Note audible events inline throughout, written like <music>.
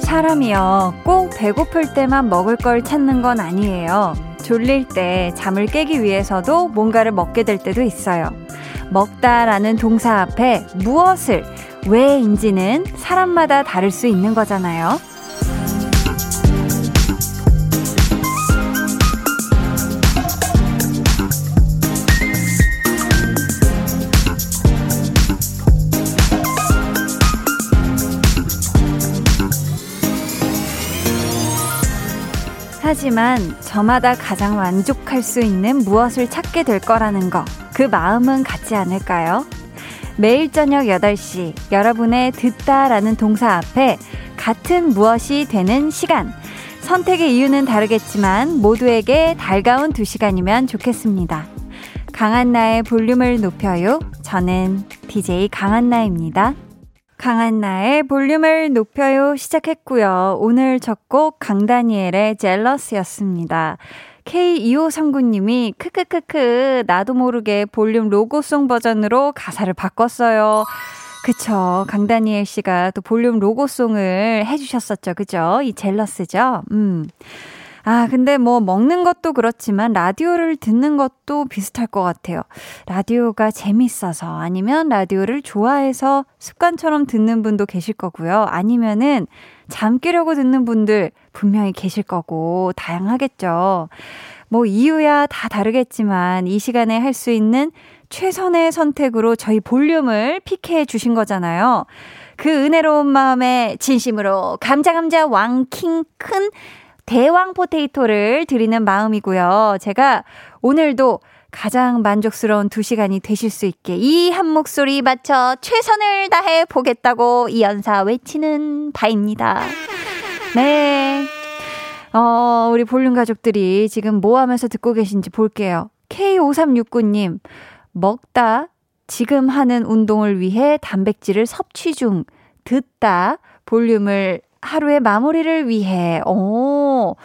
사람이요, 꼭 배고플 때만 먹을 걸 찾는 건 아니에요. 졸릴 때 잠을 깨기 위해서도 뭔가를 먹게 될 때도 있어요. 먹다라는 동사 앞에 무엇을, 왜인지는 사람마다 다를 수 있는 거잖아요. 하지만 저마다 가장 만족할 수 있는 무엇을 찾게 될 거라는 거, 그 마음은 같지 않을까요? 매일 저녁 8시, 여러분의 듣다라는 동사 앞에 같은 무엇이 되는 시간. 선택의 이유는 다르겠지만 모두에게 달가운 두 시간이면 좋겠습니다. 강한나의 볼륨을 높여요. 저는 DJ 강한나입니다. 강한나의 볼륨을 높여요 시작했고요. 오늘 첫 곡 강다니엘의 젤러스였습니다. K2539님이 크크크크 나도 모르게 볼륨 로고송 버전으로 가사를 바꿨어요. 그쵸. 강다니엘 씨가 또 볼륨 로고송을 해주셨었죠. 그죠? 이 jealous죠? 음. 아, 근데 뭐 먹는 것도 그렇지만 라디오를 듣는 것도 비슷할 것 같아요. 라디오가 재밌어서 아니면 라디오를 좋아해서 습관처럼 듣는 분도 계실 거고요. 아니면은 잠 깨려고 듣는 분들 분명히 계실 거고 다양하겠죠. 뭐 이유야 다 다르겠지만 이 시간에 할 수 있는 최선의 선택으로 저희 볼륨을 픽해 주신 거잖아요. 그 은혜로운 마음에 진심으로 감자감자 왕킹 큰 대왕 포테이토를 드리는 마음이고요. 제가 오늘도 가장 만족스러운 두 시간이 되실 수 있게 이 한 목소리 맞춰 최선을 다해 보겠다고 이연사 외치는 바입니다. 네. 어, 우리 볼륨 가족들이 지금 뭐 하면서 듣고 계신지 볼게요. K5369님, 먹다, 지금 하는 운동을 위해 단백질을 섭취 중, 듣다, 볼륨을 하루의 마무리를 위해. 오,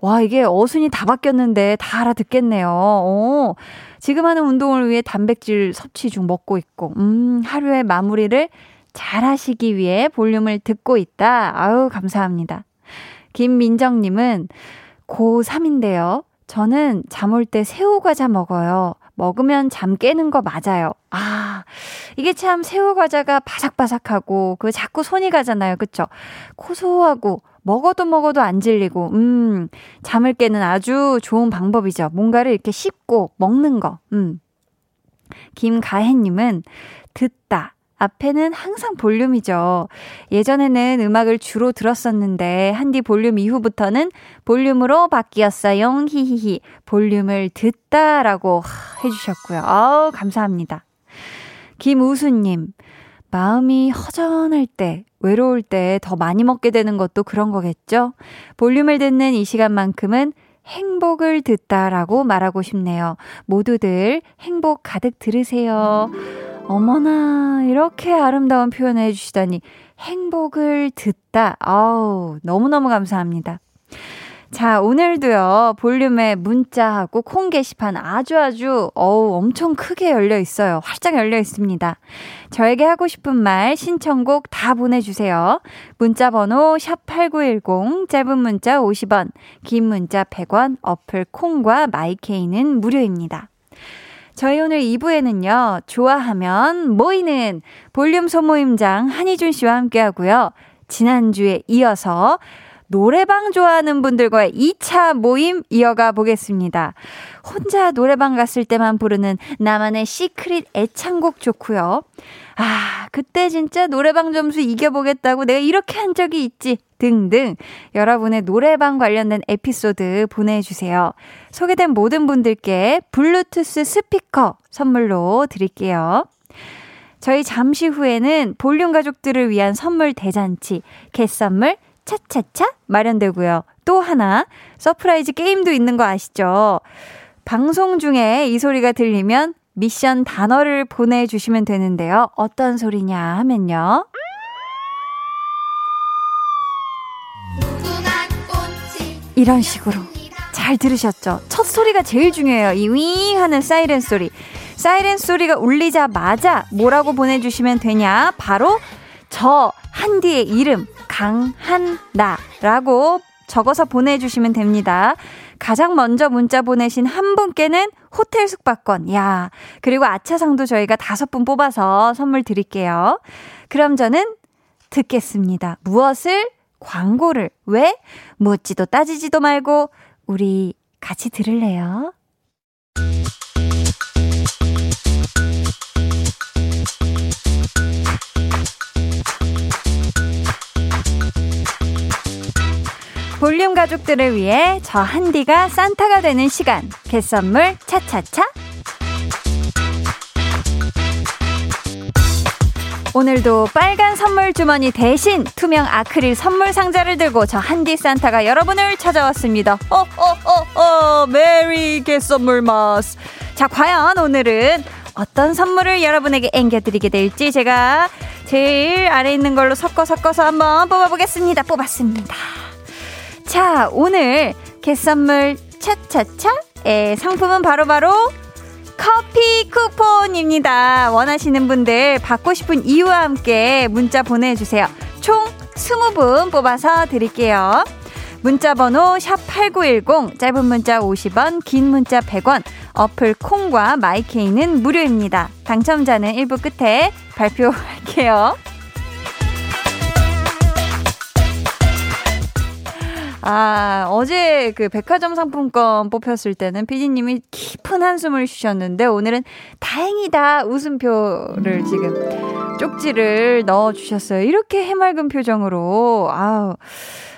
와, 이게 어순이 다 바뀌었는데 다 알아듣겠네요. 오, 지금 하는 운동을 위해 단백질 섭취 중 먹고 있고, 음, 하루의 마무리를 잘 하시기 위해 볼륨을 듣고 있다. 아유, 감사합니다. 김민정님은 고3인데요. 저는 잠 올 때 새우 과자 먹어요. 먹으면 잠 깨는 거 맞아요. 아, 이게 참 새우 과자가 바삭바삭하고, 그 자꾸 손이 가잖아요. 그쵸? 고소하고, 먹어도 먹어도 안 질리고, 음, 잠을 깨는 아주 좋은 방법이죠. 뭔가를 이렇게 씹고 먹는 거, 음. 김가혜님은 듣다. 앞에는 항상 볼륨이죠. 예전에는 음악을 주로 들었었는데 한디 볼륨 이후부터는 볼륨으로 바뀌었어요. 히히히. 볼륨을 듣다라고 해주셨고요. 아우 감사합니다. 김우수님, 마음이 허전할 때, 외로울 때 더 많이 먹게 되는 것도 그런 거겠죠? 볼륨을 듣는 이 시간만큼은 행복을 듣다라고 말하고 싶네요. 모두들 행복 가득 들으세요. 어머나, 이렇게 아름다운 표현을 해주시다니. 행복을 듣다. 아우, 너무너무 감사합니다. 자, 오늘도요, 볼륨에 문자하고 콩 게시판 아주 아주, 어우, 엄청 크게 열려 있어요. 활짝 열려 있습니다. 저에게 하고 싶은 말, 신청곡 다 보내주세요. 문자 번호, 샵8910, 짧은 문자 50원, 긴 문자 100원, 어플 콩과 마이케이는 무료입니다. 저희 오늘 2부에는요, 좋아하면 모이는 볼륨 소모임장 한희준 씨와 함께 하고요. 지난주에 이어서 노래방 좋아하는 분들과의 2차 모임 이어가 보겠습니다. 혼자 노래방 갔을 때만 부르는 나만의 secret 애창곡 좋고요. 아, 그때 진짜 노래방 점수 이겨보겠다고 내가 이렇게 한 적이 있지. 등등 여러분의 노래방 관련된 에피소드 보내주세요. 소개된 모든 분들께 블루투스 스피커 선물로 드릴게요. 저희 잠시 후에는 볼륨 가족들을 위한 선물 대잔치, 개선물 차차차 마련되고요. 또 하나 surprise 게임도 있는 거 아시죠? 방송 중에 이 소리가 들리면 미션 단어를 보내주시면 되는데요. 어떤 소리냐 하면요. 이런 식으로. 잘 들으셨죠? 첫 소리가 제일 중요해요. 이 윙 하는 사이렌 소리. 사이렌 소리가 울리자마자 뭐라고 보내주시면 되냐? 바로 저 한디의 이름 강한나라고 적어서 보내주시면 됩니다. 가장 먼저 문자 보내신 한 분께는 호텔 숙박권, 야, 그리고 아차상도 저희가 다섯 분 뽑아서 선물 드릴게요. 그럼 저는 듣겠습니다. 무엇을? 광고를. 왜? 묻지도 따지지도 말고, 우리 같이 들을래요? 볼륨 가족들을 위해 저 한디가 산타가 되는 시간. 개선물 차차차. 오늘도 빨간 선물 주머니 대신 투명 아크릴 선물 상자를 들고 저 한디 산타가 여러분을 찾아왔습니다. 어, 어, 어, 어, 메리 개선물 마스. 자, 과연 오늘은 어떤 선물을 여러분에게 앵겨드리게 될지 제가 제일 아래 있는 걸로 섞어 섞어서 한번 뽑아보겠습니다. 뽑았습니다. 자, 오늘 개선물 차차차의 상품은 바로바로 바로 커피 쿠폰입니다. 원하시는 분들 받고 싶은 이유와 함께 문자 보내주세요. 총 20분 뽑아서 드릴게요. 문자 번호 샵8910 짧은 문자 50원 긴 문자 100원 어플 콩과 마이케이는 무료입니다. 당첨자는 1부 끝에 발표할게요. 아, 어제 그 백화점 상품권 뽑혔을 때는 피디님이 깊은 한숨을 쉬셨는데 오늘은 다행이다 웃음표를 지금 쪽지를 넣어 주셨어요. 이렇게 해맑은 표정으로. 아우.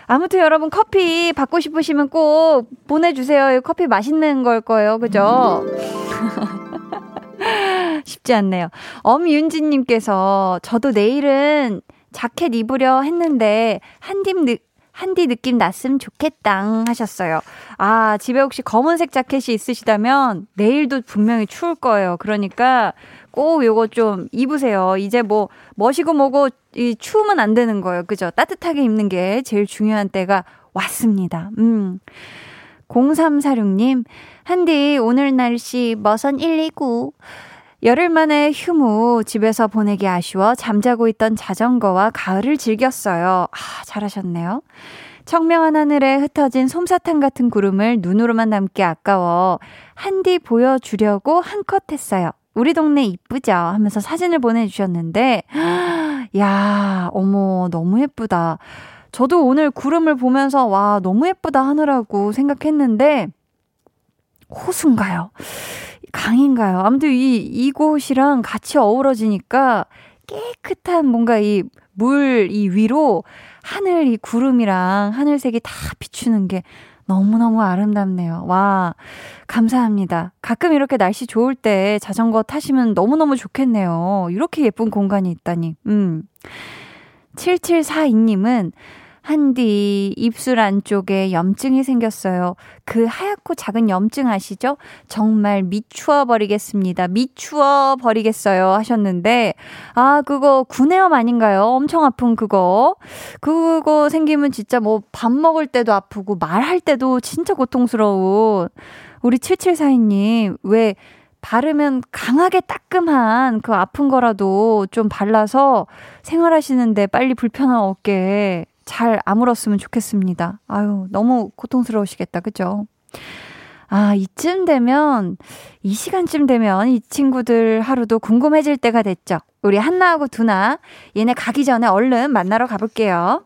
아무튼 여러분 커피 받고 싶으시면 꼭 보내주세요. 커피 맛있는 걸 거예요. 그죠? <laughs> 쉽지 않네요. 엄윤지님께서 저도 내일은 자켓 입으려 했는데 한딥 한디 느낌 났으면 좋겠다 하셨어요. 아, 집에 혹시 검은색 자켓이 있으시다면 내일도 분명히 추울 거예요. 그러니까 꼭 요거 좀 입으세요. 이제 뭐 멋이고 뭐고 이 추우면 안 되는 거예요. 그죠? 따뜻하게 입는 게 제일 중요한 때가 왔습니다. 음. 0346님, 한디 오늘 날씨 머선 129. 열흘 만에 휴무 집에서 보내기 아쉬워 잠자고 있던 자전거와 가을을 즐겼어요. 아, 잘하셨네요. 청명한 하늘에 흩어진 솜사탕 같은 구름을 눈으로만 남기 아까워 한디 보여주려고 한컷 했어요. 우리 동네 이쁘죠? 하면서 사진을 보내주셨는데, <gasps> 야, 어머, 너무 예쁘다. 저도 오늘 구름을 보면서, 와, 너무 예쁘다 하느라고 생각했는데, 호수인가요? 강인가요? 아무튼 이, 이곳이랑 같이 어우러지니까 깨끗한 뭔가 이 물 이 위로 하늘 이 구름이랑 하늘색이 다 비추는 게 너무너무 아름답네요. 와, 감사합니다. 가끔 이렇게 날씨 좋을 때 자전거 타시면 너무너무 좋겠네요. 이렇게 예쁜 공간이 있다니. 음. 7742님은 한디 입술 안쪽에 염증이 생겼어요. 그 하얗고 작은 염증 아시죠? 정말 미추어 버리겠습니다. 미추어 버리겠어요 하셨는데 아 그거 구내염 아닌가요? 엄청 아픈 그거. 그거 생기면 진짜 뭐 밥 먹을 때도 아프고 말할 때도 진짜 고통스러운 우리 7742님 왜 바르면 강하게 따끔한 그 아픈 거라도 좀 발라서 생활하시는데 빨리 불편한 어깨에 잘 아물었으면 좋겠습니다. 아유, 너무 고통스러우시겠다. 그죠? 아, 이쯤 되면, 이 시간쯤 되면 이 친구들 하루도 궁금해질 때가 됐죠. 우리 한나하고 두나, 얘네 가기 전에 얼른 만나러 가볼게요.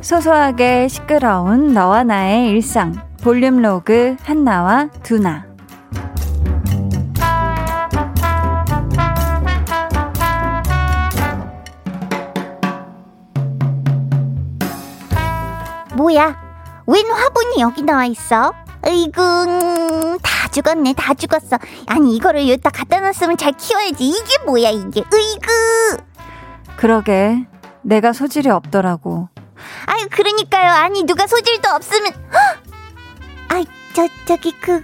소소하게 시끄러운 너와 나의 일상. 볼륨 로그 한나와 두나 뭐야? 웬 화분이 여기 나와 있어? 으이구, 음, 다 죽었네, 다 죽었어. 아니, 이거를 여기다 갖다 놨으면 잘 키워야지. 이게 뭐야, 이게. 으이구! 그러게, 내가 소질이 없더라고. 아유, 그러니까요. 아니, 누가 소질도 없으면, 헉! 저, 저기, 그,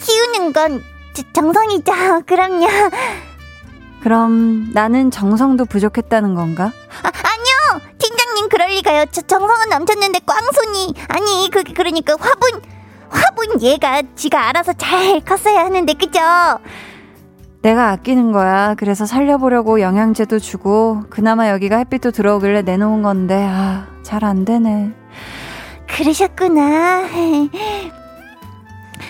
키우는 건 정성이죠. <laughs> 그럼요. 그럼 나는 정성도 부족했다는 건가? 아, 아니요! 팀장님, 그럴 리가요. 저 정성은 넘쳤는데 꽝손이. 아니, 그, 그러니까 화분, 화분 얘가 지가 알아서 잘 컸어야 하는데, 그죠? 내가 아끼는 거야. 그래서 살려보려고 영양제도 주고, 그나마 여기가 햇빛도 들어오길래 내놓은 건데, 아, 잘 안 되네. 그러셨구나. <laughs>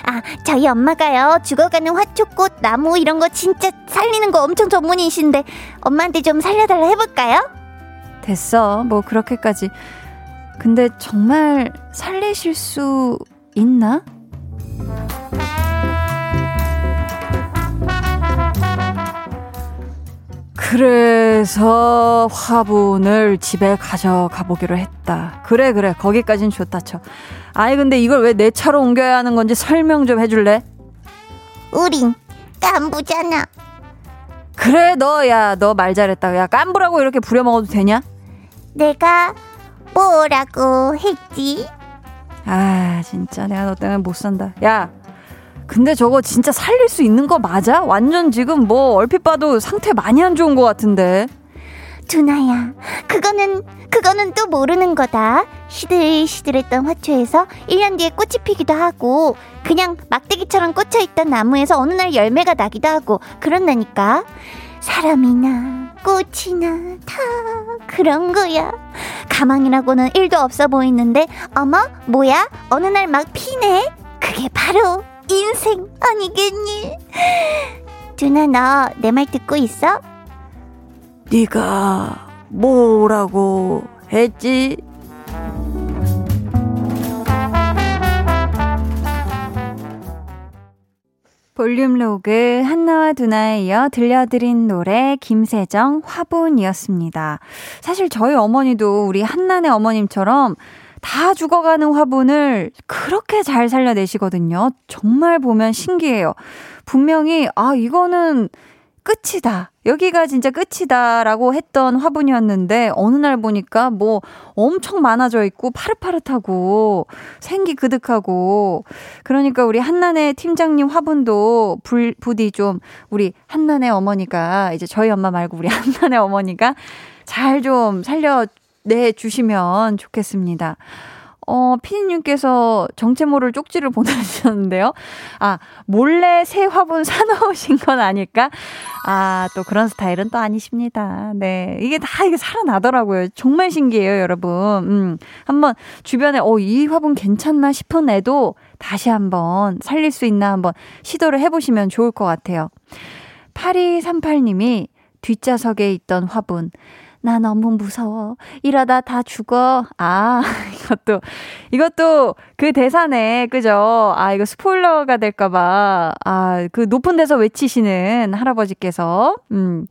아, 저희 엄마가요, 죽어가는 화초꽃, 나무 이런 거 진짜 살리는 거 엄청 전문이신데, 엄마한테 좀 살려달라 해볼까요? 됐어. 뭐, 그렇게까지. 근데 정말 살리실 수 있나? 그래서 화분을 집에 가져가 보기로 했다. 그래, 그래. 거기까진 좋다 쳐. 아니, 근데 이걸 왜 내 차로 옮겨야 하는 건지 설명 좀 해줄래? 우린 깐부잖아. 그래, 너, 야, 너 말 잘했다. 야, 깐부라고 이렇게 부려먹어도 되냐? 내가 뭐라고 했지? 아, 진짜 내가 너 때문에 못 산다. 야, 근데 저거 진짜 살릴 수 있는 거 맞아? 완전 지금 뭐 얼핏 봐도 상태 많이 안 좋은 것 같은데. 두나야, 그거는, 그거는 또 모르는 거다. 시들시들했던 화초에서 1년 뒤에 꽃이 피기도 하고, 그냥 막대기처럼 꽂혀있던 나무에서 어느 날 열매가 나기도 하고, 그런다니까. 사람이나, 꽃이나, 다 그런 거야. 가망이라고는 1도 없어 보이는데, 어머, 뭐야? 어느 날 막 피네? 그게 바로 인생 아니겠니? 두나 너 내 말 듣고 있어? 네가 뭐라고 했지? 볼륨 로그 한나와 두나에 이어 들려드린 노래 김세정 화분이었습니다. 사실 저희 어머니도 우리 한나네 어머님처럼 다 죽어가는 화분을 그렇게 잘 살려내시거든요. 정말 보면 신기해요. 분명히, 아, 이거는 끝이다. 여기가 진짜 끝이다라고 했던 화분이었는데 어느 날 보니까 뭐 엄청 많아져 있고 파릇파릇하고 생기 그득하고 그러니까 우리 한나네 팀장님 화분도 불, 부디 좀 우리 한나네 어머니가 이제 저희 엄마 말고 우리 <laughs> 한나네 어머니가 잘 좀 살려 내주시면 좋겠습니다. 어, 피디님께서 정체 모를 쪽지를 <laughs> 보내주셨는데요. 아, 몰래 새 화분 사놓으신 건 아닐까? 아, 또 그런 스타일은 또 아니십니다. 네. 이게 다 이게 살아나더라고요. 정말 신기해요, 여러분. 음, 한번 주변에, 어, 이 화분 괜찮나 싶은 애도 다시 한번 살릴 수 있나 한번 시도를 해보시면 좋을 것 같아요. 8238님이 뒷좌석에 있던 화분. 나 너무 무서워. 이러다 다 죽어. 아, <laughs> 이것도, 이것도 그 대사네. 그죠? 아, 이거 스포일러가 될까봐. 아, 그 높은 데서 외치시는 할아버지께서. 음,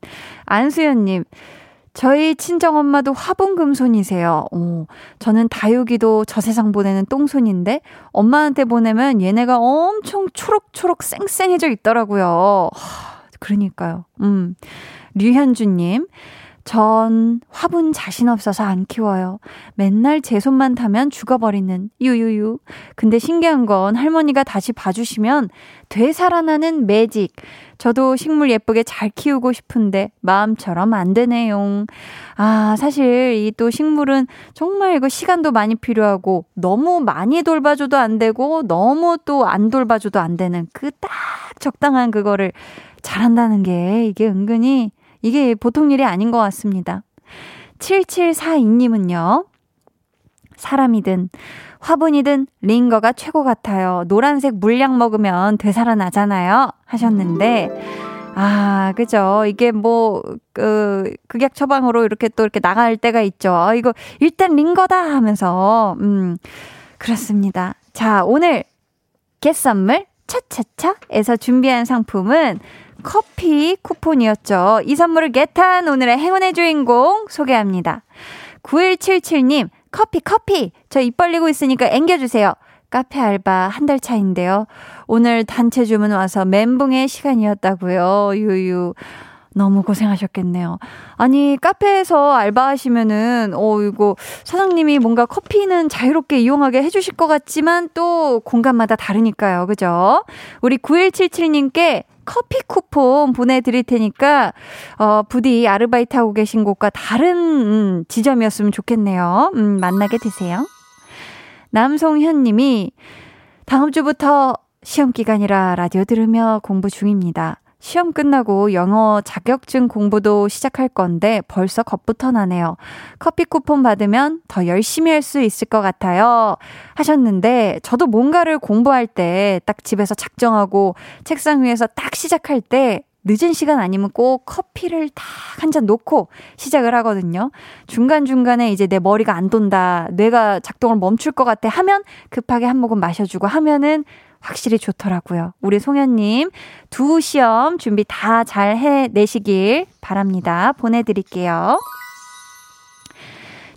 안수연님. 저희 친정엄마도 화분금손이세요. 오, 저는 다육이도 저 세상 보내는 똥손인데 엄마한테 보내면 얘네가 엄청 초록초록 쌩쌩해져 있더라고요. 하, 그러니까요. 음. 류현주님, 전 화분 자신 없어서 안 키워요. 맨날 제 손만 타면 죽어버리는 유유유. 근데 신기한 건 할머니가 다시 봐주시면 되살아나는 매직. 저도 식물 예쁘게 잘 키우고 싶은데 마음처럼 안 되네요. 아, 사실 이 또 식물은 정말 이거 시간도 많이 필요하고 너무 많이 돌봐줘도 안 되고 너무 또 안 돌봐줘도 안 되는 그 딱 적당한 그거를 잘한다는 게 이게 은근히 이게 보통 일이 아닌 것 같습니다. 7742님은요. 사람이든 화분이든 링거가 최고 같아요. 노란색 물약 먹으면 되살아나잖아요. 하셨는데, 아, 그죠. 이게 뭐, 그, 극약 처방으로 이렇게 또 이렇게 나갈 때가 있죠. 아, 이거 일단 링거다 하면서, 음, 그렇습니다. 자, 오늘 겟 선물 차차차에서 준비한 상품은 커피 쿠폰이었죠. 이 선물을 개탄 오늘의 행운의 주인공 소개합니다. 9177님, 커피, 커피. 저 입 벌리고 있으니까 앵겨주세요. 카페 알바 한 달 차인데요. 오늘 단체 주문 와서 멘붕의 시간이었다고요. 유유. 너무 고생하셨겠네요. 아니, 카페에서 알바하시면은, 어, 이거, 사장님이 뭔가 커피는 자유롭게 이용하게 해주실 것 같지만 또 공간마다 다르니까요. 그죠? 우리 9177님께 커피 쿠폰 보내드릴 테니까, 어, 부디 아르바이트 하고 계신 곳과 다른, 음, 지점이었으면 좋겠네요. 음, 만나게 되세요. 남송현 님이, 다음 주부터 시험 기간이라 라디오 들으며 공부 중입니다. 시험 끝나고 영어 자격증 공부도 시작할 건데 벌써 겁부터 나네요. 커피 쿠폰 받으면 더 열심히 할 수 있을 것 같아요. 하셨는데 저도 뭔가를 공부할 때 딱 집에서 작정하고 책상 위에서 딱 시작할 때 늦은 시간 아니면 꼭 커피를 딱 한 잔 놓고 시작을 하거든요. 중간중간에 이제 내 머리가 안 돈다, 뇌가 작동을 멈출 것 같아 하면 급하게 한 모금 마셔주고 하면은 확실히 좋더라고요. 우리 송현님, 두 시험 준비 다 잘 해내시길 바랍니다. 보내드릴게요.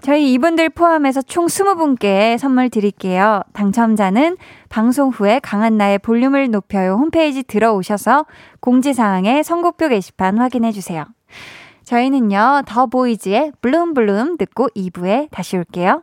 저희 이분들 포함해서 총 20분께 선물 드릴게요. 당첨자는 방송 후에 강한나의 볼륨을 높여요 홈페이지 들어오셔서 공지사항에 선곡표 게시판 확인해주세요. 저희는요, 더 보이즈의 블룸블룸 듣고 2부에 다시 올게요.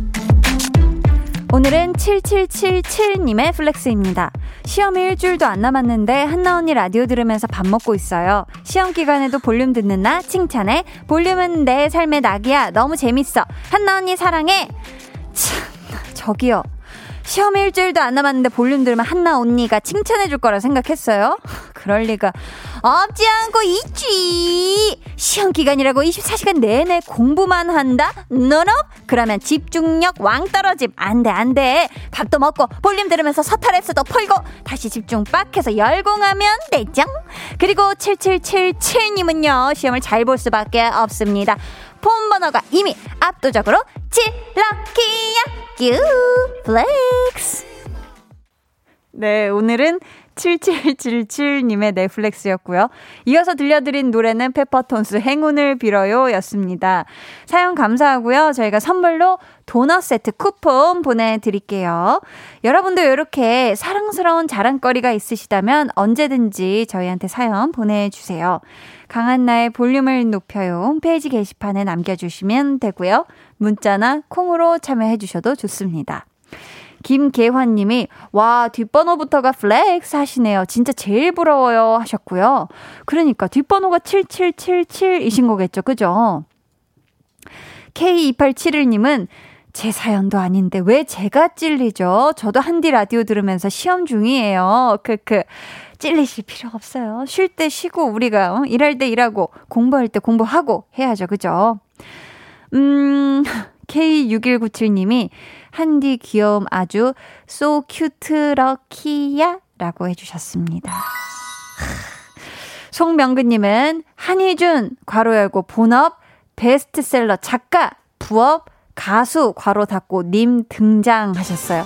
오늘은 7777님의 flex입니다. 시험이 일주일도 안 남았는데 한나 언니 라디오 들으면서 밥 먹고 있어요. 시험 기간에도 볼륨 듣는 나 칭찬해. 볼륨은 내 삶의 낙이야. 너무 재밌어. 한나 언니 사랑해. 참, 저기요. 시험 일주일도 안 남았는데 볼륨 들으면 한나 언니가 칭찬해 줄 거라 생각했어요? 그럴 리가 없지 않고 있지. 시험 기간이라고 24시간 내내 공부만 한다? 너너? 그러면 집중력 왕 떨어짐. 안 돼, 안 돼. 밥도 먹고 볼륨 들으면서 스트레스도 풀고 다시 집중 빡 해서 열공하면 되죠? 그리고 7777님은요, 시험을 잘 볼 수밖에 없습니다. 폰 번호가 이미 압도적으로 7 lucky야. 큐 flex. 네 오늘은 7777님의 flex였고요. 이어서 들려드린 노래는 페퍼톤스 행운을 빌어요 였습니다. 사연 감사하고요. 저희가 선물로 도넛 세트 쿠폰 보내드릴게요. 여러분도 이렇게 사랑스러운 자랑거리가 있으시다면 언제든지 저희한테 사연 보내주세요. 강한나의 볼륨을 높여요. 홈페이지 게시판에 남겨주시면 되고요. 문자나 콩으로 참여해주셔도 좋습니다. 김계환님이 와 뒷번호부터가 flex 하시네요. 진짜 제일 부러워요 하셨고요. 그러니까 뒷번호가 7777이신 거겠죠, 그죠? K2871님은 제 사연도 아닌데 왜 제가 찔리죠? 저도 한디 라디오 들으면서 시험 중이에요. 크크. 찔리실 필요 없어요. 쉴 때 쉬고 우리가 어? 일할 때 일하고 공부할 때 공부하고 해야죠. 그죠? 음, K6197님이 한디 귀여움 아주 so cute 럭키야 라고 해주셨습니다. 송명근님은 한희준 괄호 열고 본업 베스트셀러 작가 부업 가수 괄호 닫고 님 등장하셨어요.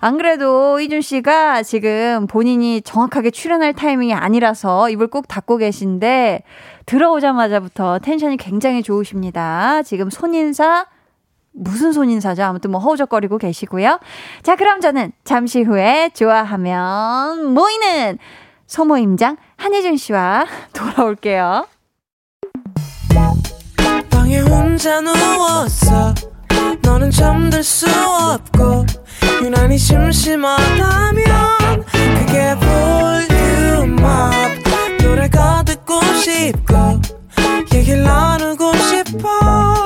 안 그래도 이준 씨가 지금 본인이 정확하게 출연할 타이밍이 아니라서 입을 꼭 닫고 계신데 들어오자마자부터 텐션이 굉장히 좋으십니다. 지금 손인사 무슨 손인사죠? 아무튼 뭐 허우적거리고 계시고요. 자, 그럼 저는 잠시 후에 좋아하면 모이는 소모임장 한혜준 씨와 <laughs> 돌아올게요. 방에 혼자 누웠어. 너는 잠들 수 없고 유난히 심심하다면 그게 볼륨업 노래가 듣고 싶고 얘기를 나누고 싶어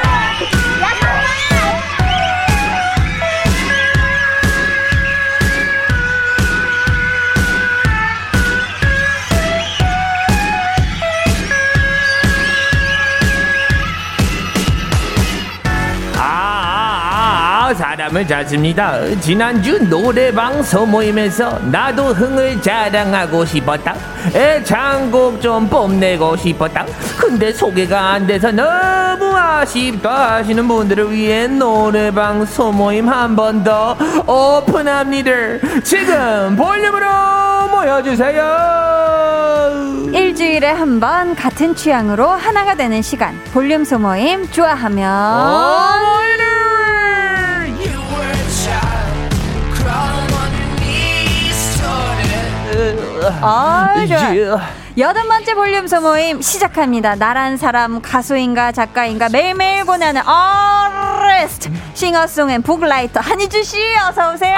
사람을 찾습니다. 지난주 노래방 소모임에서 나도 흥을 자랑하고 싶었다. 애창곡 좀 뽐내고 싶었다. 근데 소개가 안 돼서 너무 아쉽다 하시는 분들을 위해 노래방 소모임 한 번 더 오픈합니다. 지금 볼륨으로 모여주세요. 일주일에 한 번 같은 취향으로 하나가 되는 시간. 볼륨 소모임 좋아하면 아, 좋아. 여덟 번째 볼륨 소모임 시작합니다. 나란 사람 가수인가 작가인가 매일매일 고뇌하는 artist singer-song and book writer 한희준 씨 어서 오세요.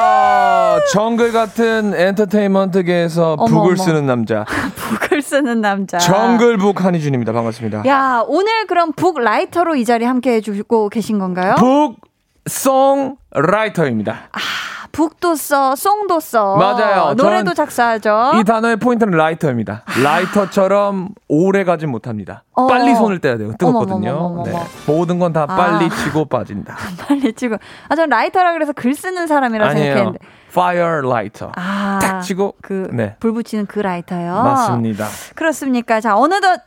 아, 정글 같은 엔터테인먼트계에서 어머, book을 어머. 쓰는 남자 <laughs> book을 쓰는 남자. 정글북 한희준입니다. 반갑습니다. 야 오늘 그럼 book writer로 이 자리 함께 해주고 계신 건가요? Book songwriter입니다. book도 써, song도 써. 맞아요. 노래도 작사하죠. 이 단어의 포인트는 라이터입니다. 라이터처럼 오래 가지 못합니다. 어. 빨리 손을 떼야 돼요. 뜨겁거든요. 네. 모든 건다 아. 빨리 치고 빠진다. <laughs> 빨리 치고. 아, 전 라이터라 그래서 글 쓰는 사람이라 아니에요. 생각했는데. Fire lighter. 아, 탁 치고 그, 네. 불 붙이는 그 라이터요. 맞습니다. 그렇습니까? 자, 어느덧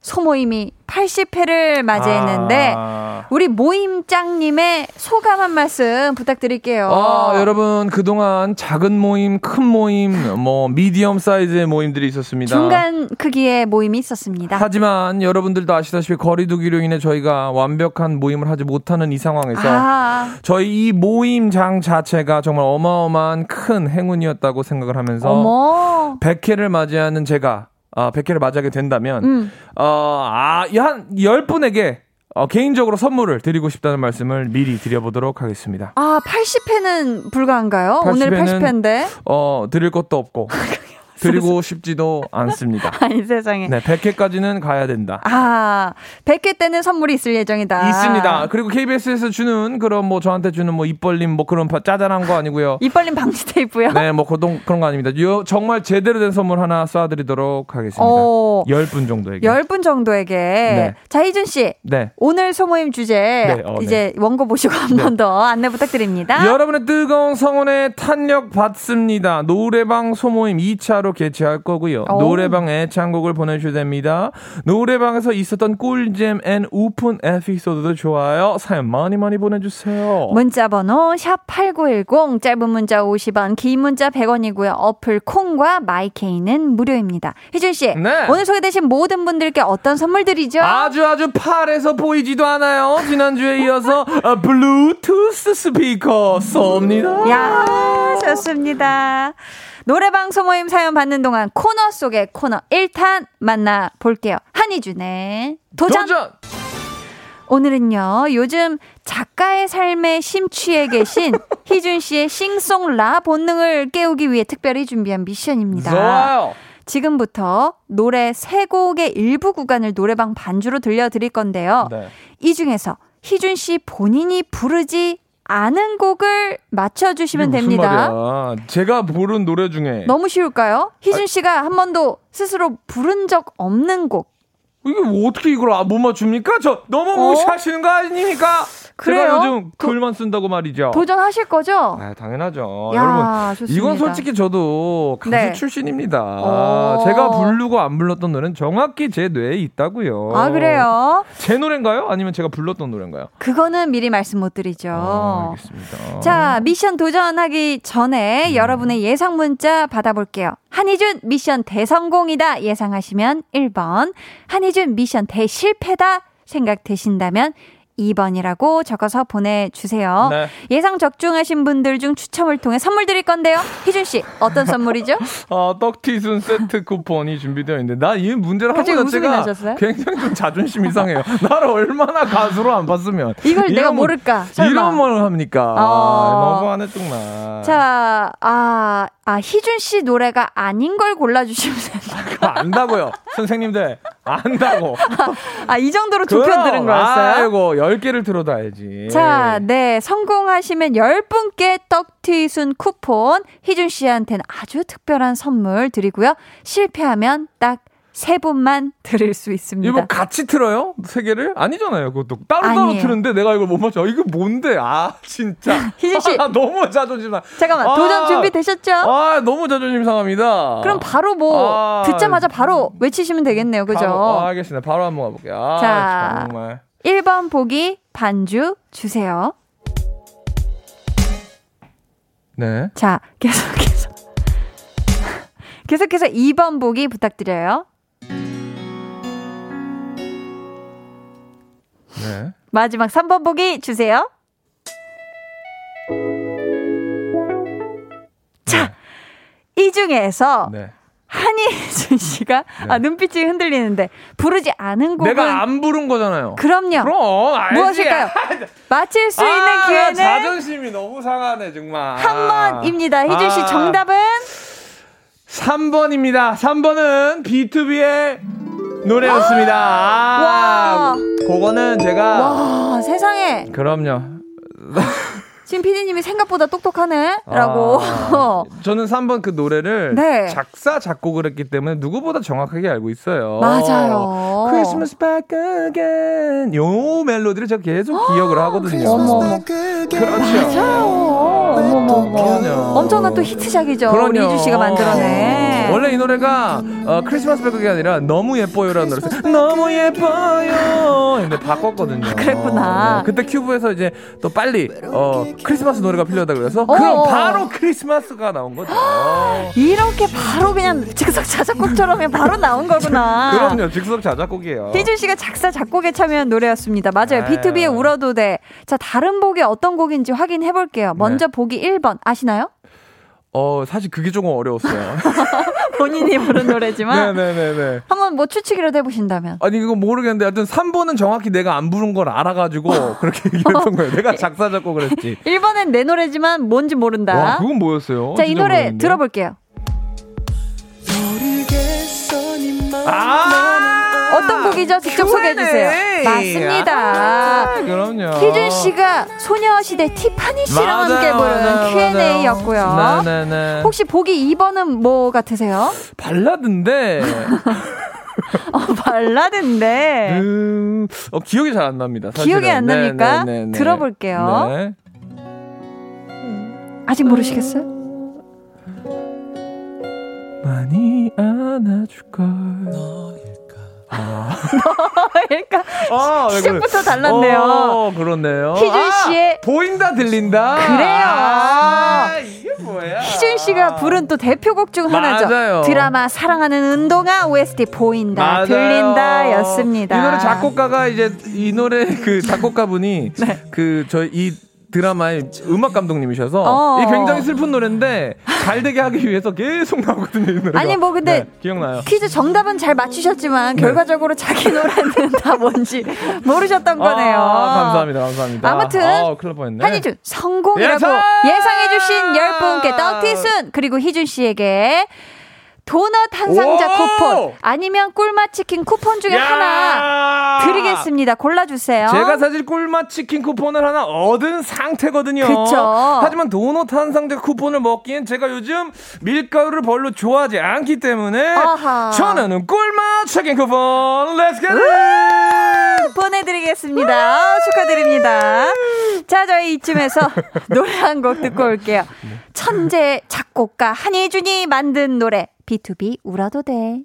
소모임이 80회를 맞이했는데, 아. 우리 모임장님의 소감 한 말씀 부탁드릴게요. 아, 여러분 그동안 작은 모임, 큰 모임, 뭐 미디엄 사이즈의 모임들이 있었습니다. 중간 크기의 모임이 있었습니다. 하지만 여러분들도 아시다시피 거리두기로 인해 저희가 완벽한 모임을 하지 못하는 이 상황에서 아, 저희 이 모임장 자체가 정말 어마어마한 큰 행운이었다고 생각을 하면서 어머. 100회를 맞이하는 제가 아, 100회를 맞이하게 된다면 음. 어, 아, 한 10분에게 어, 개인적으로 선물을 드리고 싶다는 말씀을 미리 드려보도록 하겠습니다. 아, 80회는 불가한가요? 오늘 80회는 80회인데. 어, 드릴 것도 없고 <laughs> 드리고 싶지도 않습니다. <laughs> 아니, 세상에. 네, 100회까지는 가야 된다. 아, 100회 때는 선물이 있을 예정이다. 있습니다. 그리고 KBS에서 주는 그런 뭐 저한테 주는 뭐 입벌림 뭐 그런 바- 짜잘한 거 아니고요. 입 벌림 방지 테이프요? 네, 뭐 그런 그런 거 아닙니다. 요, 정말 제대로 된 선물 하나 쏴드리도록 하겠습니다. 어. 10분 정도에게. 10분 정도에게. 네. 자, 희준 씨. 네. 오늘 소모임 주제 네, 어, 네. 이제 원고 보시고 한 번 더 안내 부탁드립니다. 여러분의 뜨거운 성원에 탄력 받습니다. 노래방 소모임 2차로 개최할 거고요. 오. 노래방 애창곡을 보내주셔야 됩니다. 노래방에서 있었던 꿀잼 and 웃픈 에피소드도 좋아요. 사연 많이 많이 보내주세요. 문자 번호 샵8910 짧은 문자 50원 긴 문자 100원이고요. 어플 콩과 마이케이는 무료입니다. 희준 씨. 네. 오늘 소개되신 모든 분들께 어떤 선물 드리죠? 아주 아주 팔에서 보이지도 않아요. 지난주에 이어서 어, 블루투스 스피커 쏩니다. 야, 좋습니다. 노래방 소모임 사연 받는 동안 코너 속의 코너 1탄 만나 볼게요. 한희준의 도전! 도전! 오늘은요, 요즘 작가의 삶에 심취해 계신 <laughs> 희준 씨의 싱송 라 본능을 깨우기 위해 특별히 준비한 미션입니다. 좋아요. 지금부터 노래 세 곡의 일부 구간을 노래방 반주로 들려드릴 건데요. 네. 이 중에서 희준 씨 본인이 부르지 않은 곡을 맞춰주시면 됩니다. 말이야. 제가 부른 노래 중에 너무 쉬울까요? 희준 씨가 한 번도 스스로 부른 적 없는 곡. 이게 뭐 어떻게 이걸 아- 못 맞춥니까? 저 너무 어? 무시하시는 거 아닙니까? 그래요? 제가 요즘 도- 글만 쓴다고 말이죠. 도전하실 거죠? 아, 당연하죠. 야, 여러분, 좋습니다. 이건 솔직히 저도 가수 네. 출신입니다. 어. 제가 부르고 안 불렀던 노래는 정확히 제 뇌에 있다고요. 아, 그래요? 제 노래인가요? 아니면 제가 불렀던 노래인가요? 그거는 미리 말씀 못 드리죠. 아, 알겠습니다. 자, 미션 도전하기 전에 여러분의 예상 문자 받아볼게요. 한희준 미션 대성공이다 예상하시면 1번, 한희준 미션 대실패다 생각되신다면 2번이라고 적어서 보내주세요. 네. 예상 적중하신 분들 중 추첨을 통해 선물 드릴 건데요. 희준 씨, 어떤 선물이죠? 아, <laughs> 떡튀순 세트 쿠폰이 준비되어 있는데 나 이 문제를 웃음이 자체가 나셨어요? 굉장히 좀 자존심 이상해요. 나를 얼마나 가수로 안 봤으면 이걸 내가 뭐- 모를까? 설마. 이런 말 합니까? 어. 아, 너무하네 정말. 자, 아, 아, 희준 씨 노래가 아닌 걸 골라주시면. 그거 안다고요. 선생님들. 안다고. <laughs> 아, 이 정도로 좁혀 들은 거였어요? 아이고, 10개를 들어다야지. 자, 네. 성공하시면 10분께 떡튀순 쿠폰, 희준 씨한테는 아주 특별한 선물 드리고요. 실패하면 딱 세 분만 드릴 수 있습니다. 이거 뭐 같이 틀어요? 세 개를? 아니잖아요. 그것도 따로따로 아니에요. 틀는데 내가 이걸 못 맞춰. 이거 뭔데? 아, 진짜. <laughs> 희준 씨. 아, 너무 자존심 상. 잠깐만, 아, 도전 준비 되셨죠? 아, 너무 자존심 상합니다. 그럼 바로 뭐 아, 듣자마자 바로 외치시면 되겠네요. 그죠? 바로, 아, 알겠습니다. 바로 한번 가 볼게요. 아, 자. 정말. 1번 보기 반주 주세요. 네. 자, 계속해서. <laughs> 계속해서 2번 보기 부탁드려요. 네. 마지막 3번 보기 주세요. 자, 이 중에서 네. 한희준 <laughs> 씨가 아 눈빛이 흔들리는데 부르지 않은 곡은 내가 안 부른 거잖아요. 그럼요. 그럼 알지. 무엇일까요? <laughs> 맞힐 수 있는 아, 기회는 자존심이 너무 상하네 정말. 한 번입니다. 희준 씨 아. 정답은 3번입니다. 3번은 B2B의 노래였습니다. 아, 와. 그거는 제가 와 세상에 그럼요. 진 PD님이 생각보다 똑똑하네 라고. 아, 저는 3번 그 노래를 네. 작사 작곡을 했기 때문에 누구보다 정확하게 알고 있어요. 맞아요. Christmas back again. 요 멜로디를 제가 계속 기억을 하거든요. 어머. 그렇죠. 맞아요. 어머머머. 엄청난 또 히트작이죠. 우리 그럼요. 이주 씨가 만들어낸. 원래 이 노래가 어, 크리스마스 백이 아니라 너무 예뻐요라는 노래였어요. 너무 예뻐요. 근데 바꿨거든요. 그랬구나. 네, 그때 큐브에서 이제 또 빨리 어, 크리스마스 노래가 필요하다 그래서 어. 그럼 바로 크리스마스가 나온 거죠. <gasps> 이렇게 바로 그냥 즉석 자작곡처럼 그냥 바로 나온 거구나. <laughs> 그럼요. 즉석 자작곡이에요. 희준 씨가 작사 작곡에 참여한 노래였습니다. 맞아요. 아유. B2B의 울어도 돼. 자, 다른 곡이 어떤 곡인지 확인해 볼게요. 먼저 네. 보기 1번 아시나요? 어, 사실 그게 조금 어려웠어요. <laughs> <laughs> 본인이 부른 노래지만 네네네네. 한번 뭐 추측이라도 해보신다면. 아니 이거 모르겠는데 하여튼 3번은 정확히 내가 안 부른 걸 알아가지고 <laughs> 그렇게 얘기했던 거예요. 내가 작사 작곡을 했지. 1번은 내 노래지만 뭔지 모른다. 와 그건 뭐였어요? 자, 이 노래 모르겠는데. 들어볼게요. 아 곡이죠? 직접 소개해 주세요. 맞습니다. 아, 그럼요. 희준 씨가 소녀시대 티파니 씨랑 맞아요, 함께 부른 맞아요, Q&A였고요. 맞아요. 네 네 네. 혹시 보기 2번은 뭐 같으세요? 발라드인데 <laughs> 어, 발라드인데. 음, 어, 기억이 잘 안 납니다. 사실은. 기억이 안 납니까? 네네네네. 들어볼게요. 네. 아직 모르시겠어요? 많이 안아줄걸. <laughs> 그러니까 아, 왜 그래? 시작부터 달랐네요. 어, 그렇네요. 희준 씨의 아, 보인다 들린다. 그래요. 아, 이게 뭐야? 희준 씨가 부른 또 대표곡 중 하나죠. 맞아요. 드라마 사랑하는 운동화 OST 보인다 맞아요. 들린다였습니다. 이 노래 작곡가가 이제 이 노래 그 작곡가분이 네. 그 저희 이 드라마의 음악 감독님이셔서 어. 이 굉장히 슬픈 노래인데 잘 되게 하기 위해서 계속 나오거든요 이 노래가. 아니, 뭐 근데 네, 기억나요? 퀴즈 정답은 잘 맞추셨지만 네. 결과적으로 자기 노래는 다 뭔지 모르셨던 거네요. 아, 감사합니다, 감사합니다. 아무튼 아. 한희준 성공이라고 예상! 예상해 주신 10분께 떡티순 그리고 희준 씨에게 도넛 한 상자 오! 쿠폰 아니면 꿀맛 치킨 쿠폰 중에 야! 하나 드리겠습니다. 골라주세요. 제가 사실 꿀맛 치킨 쿠폰을 하나 얻은 상태거든요. 그쵸. 하지만 도넛 한 상자 쿠폰을 먹기엔 제가 요즘 밀가루를 별로 좋아하지 않기 때문에 아하. 저는 꿀맛 치킨 쿠폰 Let's get it! 보내드리겠습니다. 아, 축하드립니다. 자, 저희 이쯤에서 <laughs> 노래 한 곡 듣고 올게요. 천재 작곡가 한희준이 만든 노래 B2B 울어도 돼.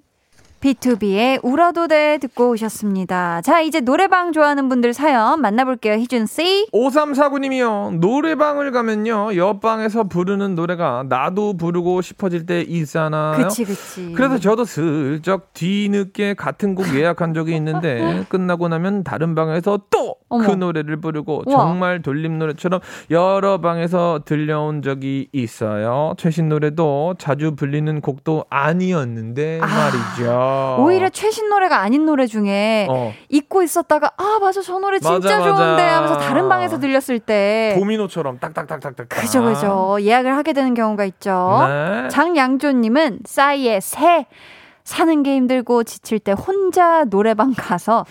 B2B의 울어도 돼 듣고 오셨습니다. 자, 이제 노래방 좋아하는 분들 사연 만나볼게요. 희준씨. 5349님이요. 노래방을 가면요. 옆방에서 부르는 노래가 나도 부르고 싶어질 때 있잖아요. 그치, 그치. 그래서 저도 슬쩍 뒤늦게 같은 곡 예약한 적이 있는데 <laughs> 끝나고 나면 다른 방에서 또 그. 노래를 부르고 우와. 정말 돌림 노래처럼 여러 방에서 들려온 적이 있어요. 최신 노래도 자주 불리는 곡도 아니었는데 아. 말이죠. 오히려 최신 노래가 아닌 노래 중에 어. 잊고 있었다가 아 맞아 저 노래 진짜 맞아, 맞아. 좋은데 하면서 다른 방에서 들렸을 때 도미노처럼 딱딱딱딱딱. 그죠 그죠 예약을 하게 되는 경우가 있죠. 네. 장양조님은 싸이의 새 사는 게 힘들고 지칠 때 혼자 노래방 가서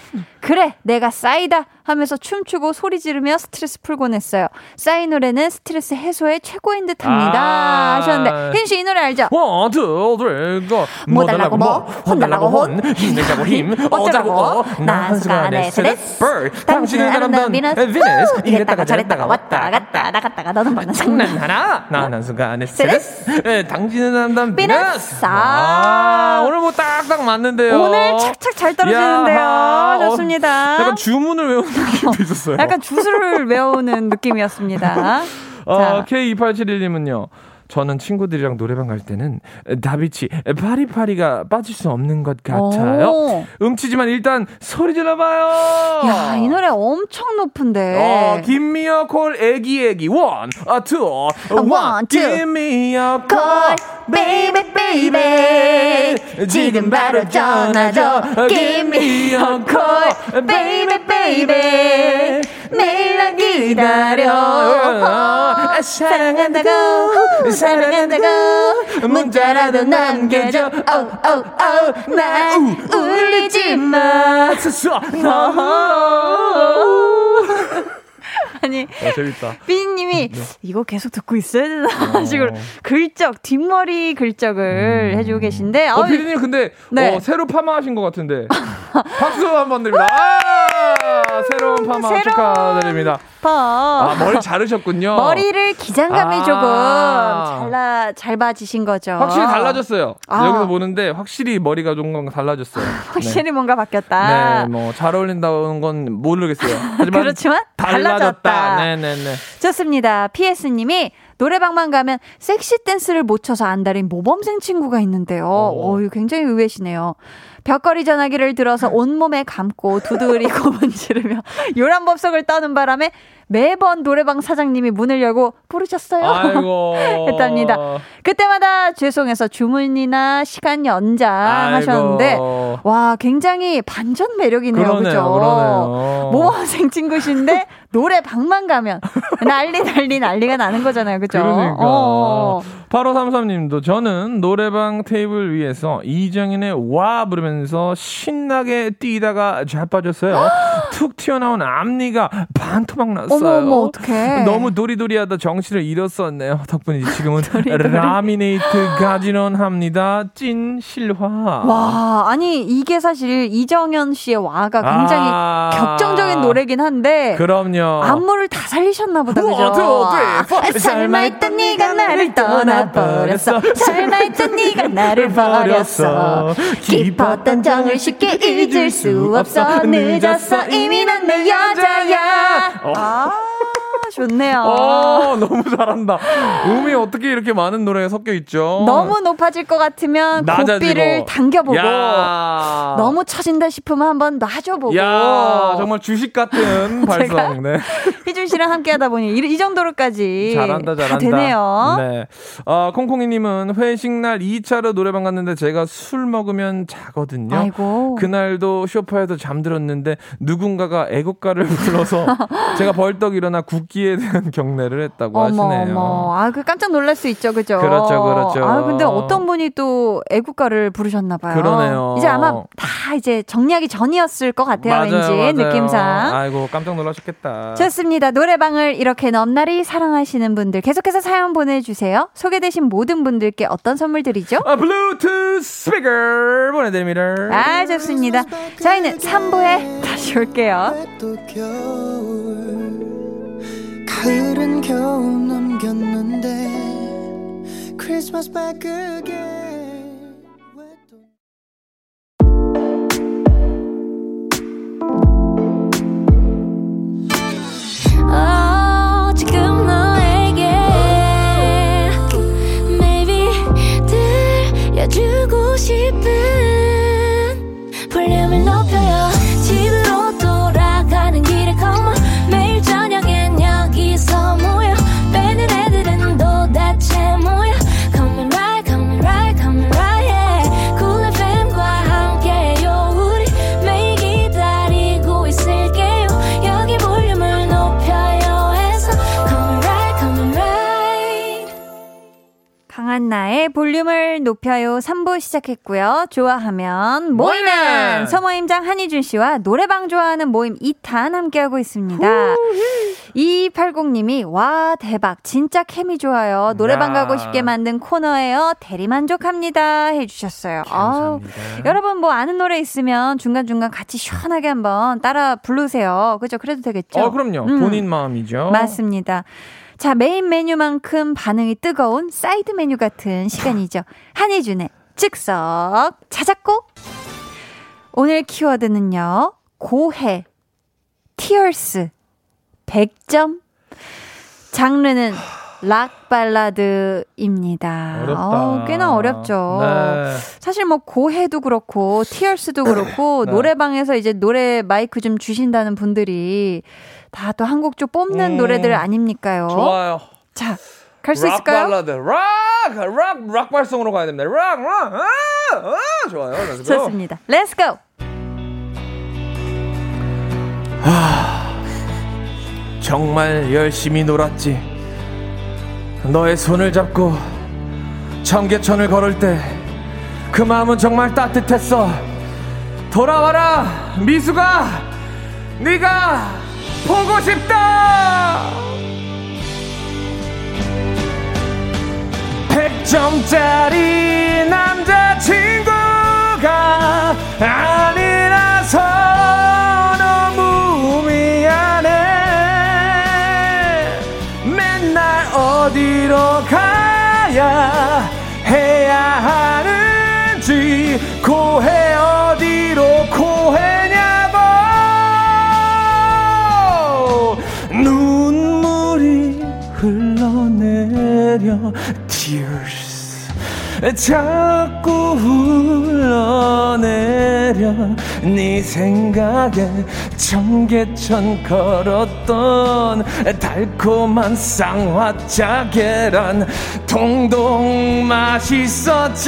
그래 내가 싸이다 하면서 춤추고 소리 지르며 스트레스 풀곤 했어요. 싸이 노래는 스트레스 해소에 최고인 듯합니다 아. 하셨는데 흰 씨 이 노래 알죠? One, two, three, go. 뭐 달라고 뭐, 혼 달라고 혼, 힘내자고 <laughs> 힘, 어쩌라고 어. 나 한순간에 스트레스, 볼. 당신은 아름다운 비너스. 이랬다가 저랬다가 왔다 갔다. 나 갖다가 너는 밤낮 장난하나, 나 한순간에 스트레스. <laughs> 에, 당신은 아름다운 비너스. 아, 오늘 뭐 딱딱 맞는데요. 오늘 착착 잘 떨어지는데요. 야하. 어, 좋습니다. 약간 주문을 외우는 느낌도 있었어요. 약간 주술을 외우는 느낌이었습니다. 어, 자. K2871님은요. 저는 친구들이랑 노래방 갈 때는 다비치 팔이팔이가 빠질 수 없는 것 같아요. 오. 음치지만 일단 소리 질러봐요. 야, 이 노래 엄청 높은데. 어, Gimme a call 애기 애기 one, 아 two, one, two. Gimme a call call, baby, baby. 지금 바로 전화 줘. Gimme a call, baby, baby. 매일 날 기다려. 아, 사랑한다고, 사랑한다고. 문자라도 남겨줘. 오, 오, 오. 날 울리지 마. 아니, 어, 재밌다. 삐님이 이거 계속 듣고 있어야 되나 식으로 긁적 뒷머리 긁적을 해주고 계신데 어, 피디님 근데 네. 어, 새로 파마하신 것 같은데 <laughs> 박수 한번 드립니다. 아, 새로운 파마 새로운 축하드립니다. 파 아, 머리 자르셨군요. 머리를 기장감이 아. 조금 잘라 잘 봐지신 거죠. 확실히 달라졌어요. 아. 여기서 보는데 확실히 머리가 좀 달라졌어요. <laughs> 확실히 뭔가 네, 바뀌었다. 네 뭐 잘 어울린다는 건 모르겠어요. 하지만 그렇지만 달라졌다. 달라졌다. 네 네 네. 좋습니다. PS님이 노래방만 가면 섹시 댄스를 못 춰서 안달인 모범생 친구가 있는데요. 오. 어, 굉장히 의외시네요. 벽걸이 전화기를 들어서 온몸에 감고 두드리고 <laughs> 문지르며 요란법석을 떠는 바람에 매번 노래방 사장님이 문을 열고 부르셨어요. 아이고. <laughs> 했답니다. 그때마다 죄송해서 주문이나 시간 연장 하셨는데 아이고. 와 굉장히 반전 매력이네요. 그러네요, 그죠? 그러네요. 모범생 친구신데 노래 방만 가면 난리 난리 난리가 나는 거잖아요. 그죠? 그러니까. 어. 8533님도 저는 노래방 테이블 위에서 이정인의 와 부르면서 신나게 뛰다가 자빠졌어요. <gasps> 툭 튀어나온 앞니가 반토막 났어요. 어머 어머 어떡해. 너무 도리도리하다 정신을 잃었었네요. 덕분에 지금은 <laughs> 라미네이트 가지런합니다. 찐 실화. 와, 아니 이게 사실 이정현 씨의 와가 굉장히 아. 격정적인 노래긴 한데 그럼요. 안무를 다 살리셨나 보다 그죠? 아, 했던 네가 나를 떠나버렸어 설마 했던 네가 <laughs> 나를 버렸어 깊었던 정을 쉽게 잊을 수 없어 늦었어 이미 난 내 여자야 아 Ah. 좋네요 어, 너무 잘한다. 음이 어떻게 이렇게 많은 노래가 섞여 있죠? 너무 높아질 것 같으면 낮아지고. 고삐를 당겨보고 야. 너무 처진다 싶으면 한번 놔줘보고 야, 정말 주식 같은 <laughs> 발성. 네. <laughs> 희준 씨랑 함께 하다 보니 이, 이 정도로까지 잘한다, 잘한다. 다 되네요. 네. 어, 콩콩이님은 회식 날 2차로 노래방 갔는데 제가 술 먹으면 자거든요. 아이고. 그날도 쇼파에서 잠들었는데 누군가가 애국가를 불러서 제가 벌떡 일어나 국기에 대한 <laughs> 경례를 했다고 어머 하시네요. 어머, 아그 깜짝 놀랄 수 있죠, 그죠? 그렇죠, 그렇죠. 아 근데 어떤 분이 또 애국가를 부르셨나 봐요. 그러네요. 이제 아마 다 이제 정리하기 전이었을 것 같아요, 왠지 느낌상. 아이고 깜짝 놀라셨겠다. 좋습니다. 노래방을 이렇게 넘나리 사랑하시는 분들 계속해서 사연 보내주세요. 소개되신 모든 분들께 어떤 선물 드리죠? 아, 블루투스 스피커 보내드립니다. 아, 좋습니다. 저희는 3부에 다시 올게요. 가을은 겨우 넘겼는데 크리스마스 back again 강한나의 볼륨을 높여요 3부 시작했고요. 좋아하면 모이는 모이는! 서모임장 한희준 씨와 노래방 좋아하는 모임 2탄 함께하고 있습니다. 2280님이 와 대박 진짜 케미 좋아요. 노래방 야. 가고 싶게 만든 코너예요. 대리만족합니다 해주셨어요. 아우, 감사합니다. 여러분 뭐 아는 노래 있으면 중간중간 같이 시원하게 한번 따라 부르세요. 그죠? 그래도 되겠죠? 어, 그럼요. 음. 본인 마음이죠. 맞습니다. 자, 메인 메뉴만큼 반응이 뜨거운 사이드 메뉴 같은 시간이죠. 한희준의 즉석 자작곡. 오늘 키워드는요. 고해, Tears, 100점. 장르는 락 발라드입니다. 어렵다. 어우, 꽤나 어렵죠. 네. 사실 뭐 고해도 그렇고 Tears도 그렇고 <coughs> 네. 노래방에서 이제 노래 마이크 좀 쥐신다는 분들이 다 또 한 곡 좀 뽑는 음. 노래들 아닙니까요? 좋아요. 자, 갈수락 있을까요? 발라드. 락! 락! 락 발성으로 가야 됩니다. 락! 락! 아! 아! 좋아요. Go. 좋습니다. Let's go! 정말 열심히 놀았지. 너의 손을 잡고 청계천을 걸을 때 그 마음은 정말 따뜻했어. 돌아와라, 미수가. 네가 보고 싶다. 100점짜리 남자친구가 아니라서 내려. Tears. 자꾸 흘러내려. 네 생각에 청계천 걸었던 달콤한 쌍화차 계란 동동 맛있었잖아.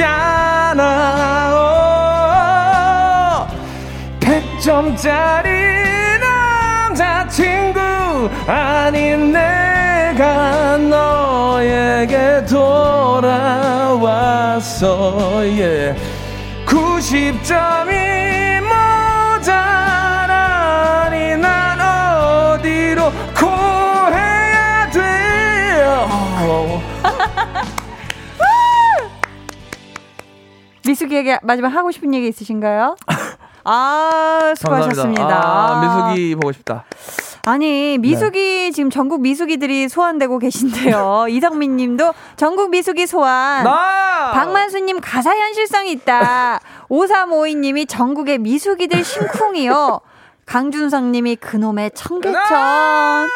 백 100점짜리 남자친구 아닌 내가 너 에게 돌아왔어 yeah. 90점이 모자라니 난 어디로 고해야 돼 <laughs> 미숙이에게 마지막 하고 싶은 얘기 있으신가요? <laughs> 아, 수고하셨습니다. 아, 미숙이 보고 싶다. 아니, 미숙이 지금 전국 미숙이들이 소환되고 계신데요. <laughs> 이성민 님도 전국 미숙이 소환. 나! 박만수 님 가사 현실성이 있다. 5352 님이 전국의 미숙이들 심쿵이요. <laughs> 강준성 님이 그놈의 청계천.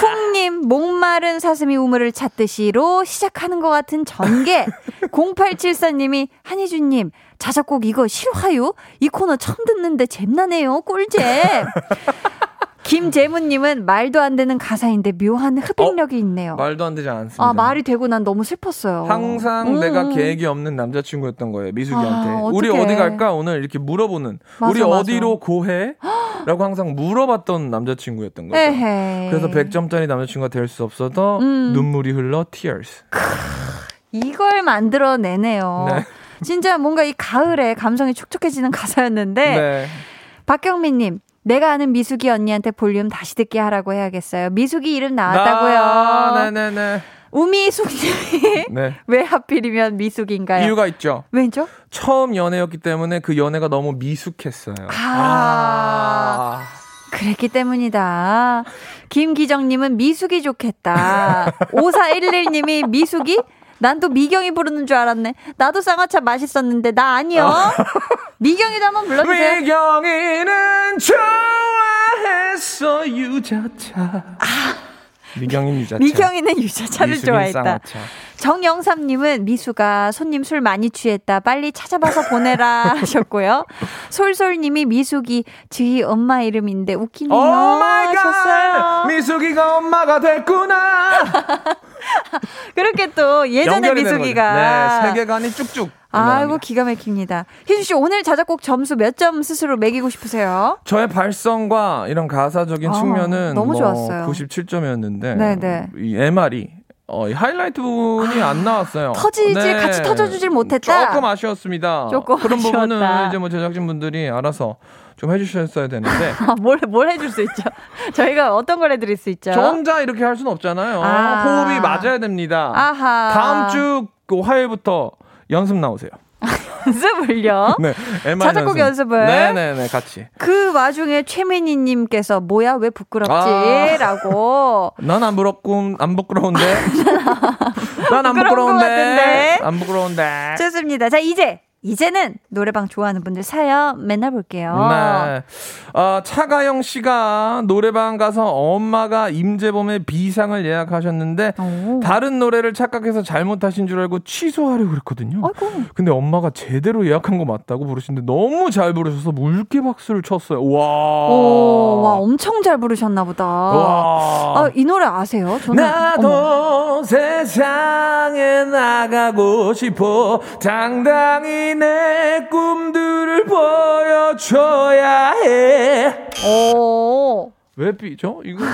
쿵님 목마른 사슴이 우물을 찾듯이로 시작하는 것 같은 전개 <laughs> 0874님이 한희준님 자작곡 이거 실화요? 이 코너 처음 듣는데 잼나네요 꿀잼 김재문님은 말도 안 되는 가사인데 묘한 흡입력이 있네요 말도 안 되지 않습니다. 아 말이 되고 난 너무 슬펐어요 항상 음, 내가 음. 계획이 없는 남자친구였던 거예요, 미숙이한테. 아, 우리. 어디 갈까? 오늘 이렇게 물어보는. 맞아, 우리 맞아. 어디로 고해? 라고 항상 물어봤던 남자친구였던 거죠. 에헤이. 그래서 100점짜리 남자친구가 될 수 없어서 음. 눈물이 흘러 tears. 이걸 만들어내네요 네. 진짜 뭔가 이 가을에 감성이 촉촉해지는 가사였는데 네. 박경민님, 내가 아는 미숙이 언니한테 볼륨 다시 듣게 하라고 해야겠어요. 미숙이 이름 나왔다고요. 아, 네네네. 우미숙님이 <laughs> 네. 왜 하필이면 미숙인가요? 이유가 있죠. 왜죠? 처음 연애였기 때문에 그 연애가 너무 미숙했어요. 아, 그랬기 때문이다. 김기정님은 미숙이 좋겠다. 5411님이 미숙이? 난 또 미경이 부르는 줄 알았네. 나도 쌍화차 맛있었는데 나 아니요. 미경이도 한번 불러주세요. 미경이는 좋아했어 유자차. 미경인 유자차. 미경이는 유자차를 좋아했다. 쌍화차. 정영삼님은 미수가 손님 술 많이 취했다. 빨리 찾아봐서 보내라 <laughs> 하셨고요. 솔솔님이 미숙이 저희 엄마 이름인데 웃기네요. Oh my 하셨어요. God! 미숙이가 엄마가 됐구나. <laughs> <laughs> 그렇게 또 예전에 연결이 되는 미숙이가. 네, 세계관이 쭉쭉. 아이고. 기가 막힙니다. 희준 씨 오늘 자작곡 점수 몇 점 스스로 매기고 싶으세요? 저의 발성과 이런 가사적인 아, 측면은 너무 뭐 좋았어요. 97점이었는데 네네. 이 MR이 어, 이 하이라이트 부분이 안 나왔어요. 네. 터지지, 같이 터져주질 못했다. 조금 아쉬웠습니다. 조금 그런 부분은 아쉬웠다. 이제 뭐 제작진 분들이 알아서 좀 해주셨어야 되는데. <laughs> 아, 뭘, 뭘 해줄 수 있죠? <laughs> 저희가 어떤 걸 해드릴 수 있죠? 저 혼자 이렇게 할 수는 없잖아요. 아. 호흡이 맞아야 됩니다. 아하. 다음 주그 화요일부터 연습 나오세요. <laughs> 연습을요? 네. 자작곡 연습 을? 네네네, 같이. 그 와중에 최민희님께서 뭐야 왜 부끄럽지? 아. 라고 난 안 부럽군, 안 부끄러운데. 난 안 부끄러운 부끄러운데. 안 부끄러운데. 좋습니다. 자 이제 이제는 노래방 좋아하는 분들 사연 맨날 볼게요. 네. 어, 차가영 씨가 노래방 가서 엄마가 임재범의 비상을 예약하셨는데 오. 다른 노래를 착각해서 잘못하신 줄 알고 취소하려고 그랬거든요. 아이고. 근데 엄마가 제대로 예약한 거 맞다고 부르시는데 너무 잘 부르셔서 물개 박수를 쳤어요. 와. 오, 와 엄청 잘 부르셨나 보다. 와. 아, 이 노래 아세요? 저는 나도 어머. 세상에 나가고 싶어 당당히 내 꿈들을 보여줘야 해. 오. 왜 삐죠? 이거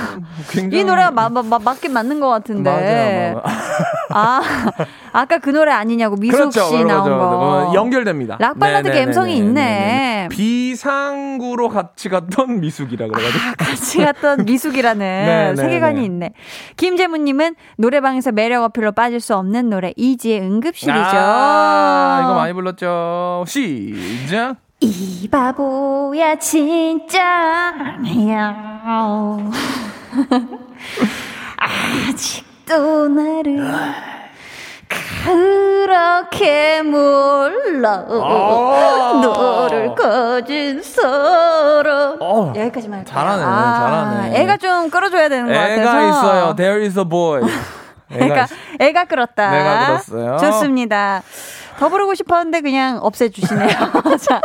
굉장히 이 노래가 마, 마, 마, 맞긴 맞는 것 같은데. 맞아요. 아, 아까 그 노래 아니냐고 미숙 씨 나온 거. 어, 연결됩니다. 락 발라드 네네네네. 감성이 있네. 네네네. 비상구로 같이 갔던 미숙이라 그래가지고. 같이 갔던 미숙이라는 <laughs> 네, 네, 세계관이 네. 있네. 김재무님은 노래방에서 매력 어필로 빠질 수 없는 노래 이지의 응급실이죠. 아, 이거 많이 불렀죠. 시작. 이 바보야 진짜 아니야. <laughs> 아직도 나를 그렇게 몰라 너를 가진 사람 어, 여기까지만 할게요. 잘하네, 잘하네. 애가 좀 끌어줘야 되는 것 같아서 애가 있어요. There is a boy. <laughs> 애가 애가 끌었다. 내가 끌었어요. 좋습니다. 더 부르고 싶었는데 그냥 없애주시네요. <laughs> 자,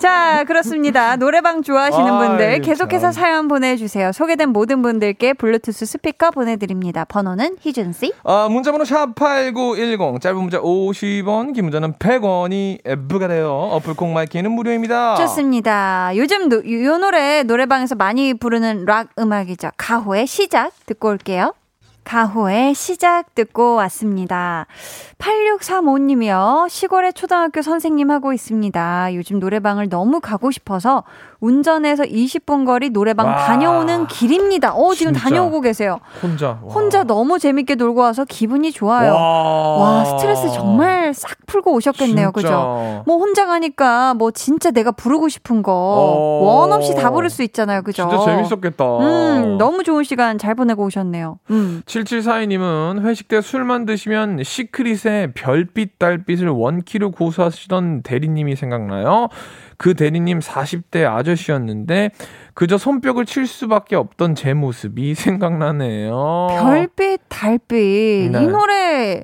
자, 그렇습니다. 노래방 좋아하시는 아, 분들. 계속해서 사연 보내주세요. 소개된 모든 분들께 블루투스 스피커 보내드립니다. 번호는 희준씨. 어, 문자번호 샵8910 짧은 문자 50원 긴 문자는 100원이 부과돼요 어플 콩 마이케이는 무료입니다 좋습니다. 요즘 노, 이 노래 노래방에서 많이 부르는 락 음악이죠. 가호의 시작 듣고 올게요. 가호의 시작 듣고 왔습니다. 8635님이요. 시골에 초등학교 선생님 하고 있습니다. 요즘 노래방을 너무 가고 싶어서 운전해서 20분 거리 노래방 와. 다녀오는 길입니다. 어, 지금 진짜. 다녀오고 계세요. 혼자 와. 혼자 너무 재밌게 놀고 와서 기분이 좋아요. 와, 스트레스 정말 싹 풀고 오셨겠네요. 진짜. 그죠? 뭐 혼자 가니까 뭐 진짜 내가 부르고 싶은 거 어. 원 없이 다 부를 수 있잖아요. 그죠? 진짜 재밌었겠다 음, 너무 좋은 시간 잘 보내고 오셨네요. 음. 7742님은 회식 때 술만 드시면 시크릿의 별빛 달빛을 원키로 고수하시던 대리님이 생각나요. 그 대리님 40대 아 저씨였는데 그저 손뼉을 칠 수밖에 없던 제 모습이 <laughs> 생각나네요. 별빛, 달빛. 어. 네. 이 노래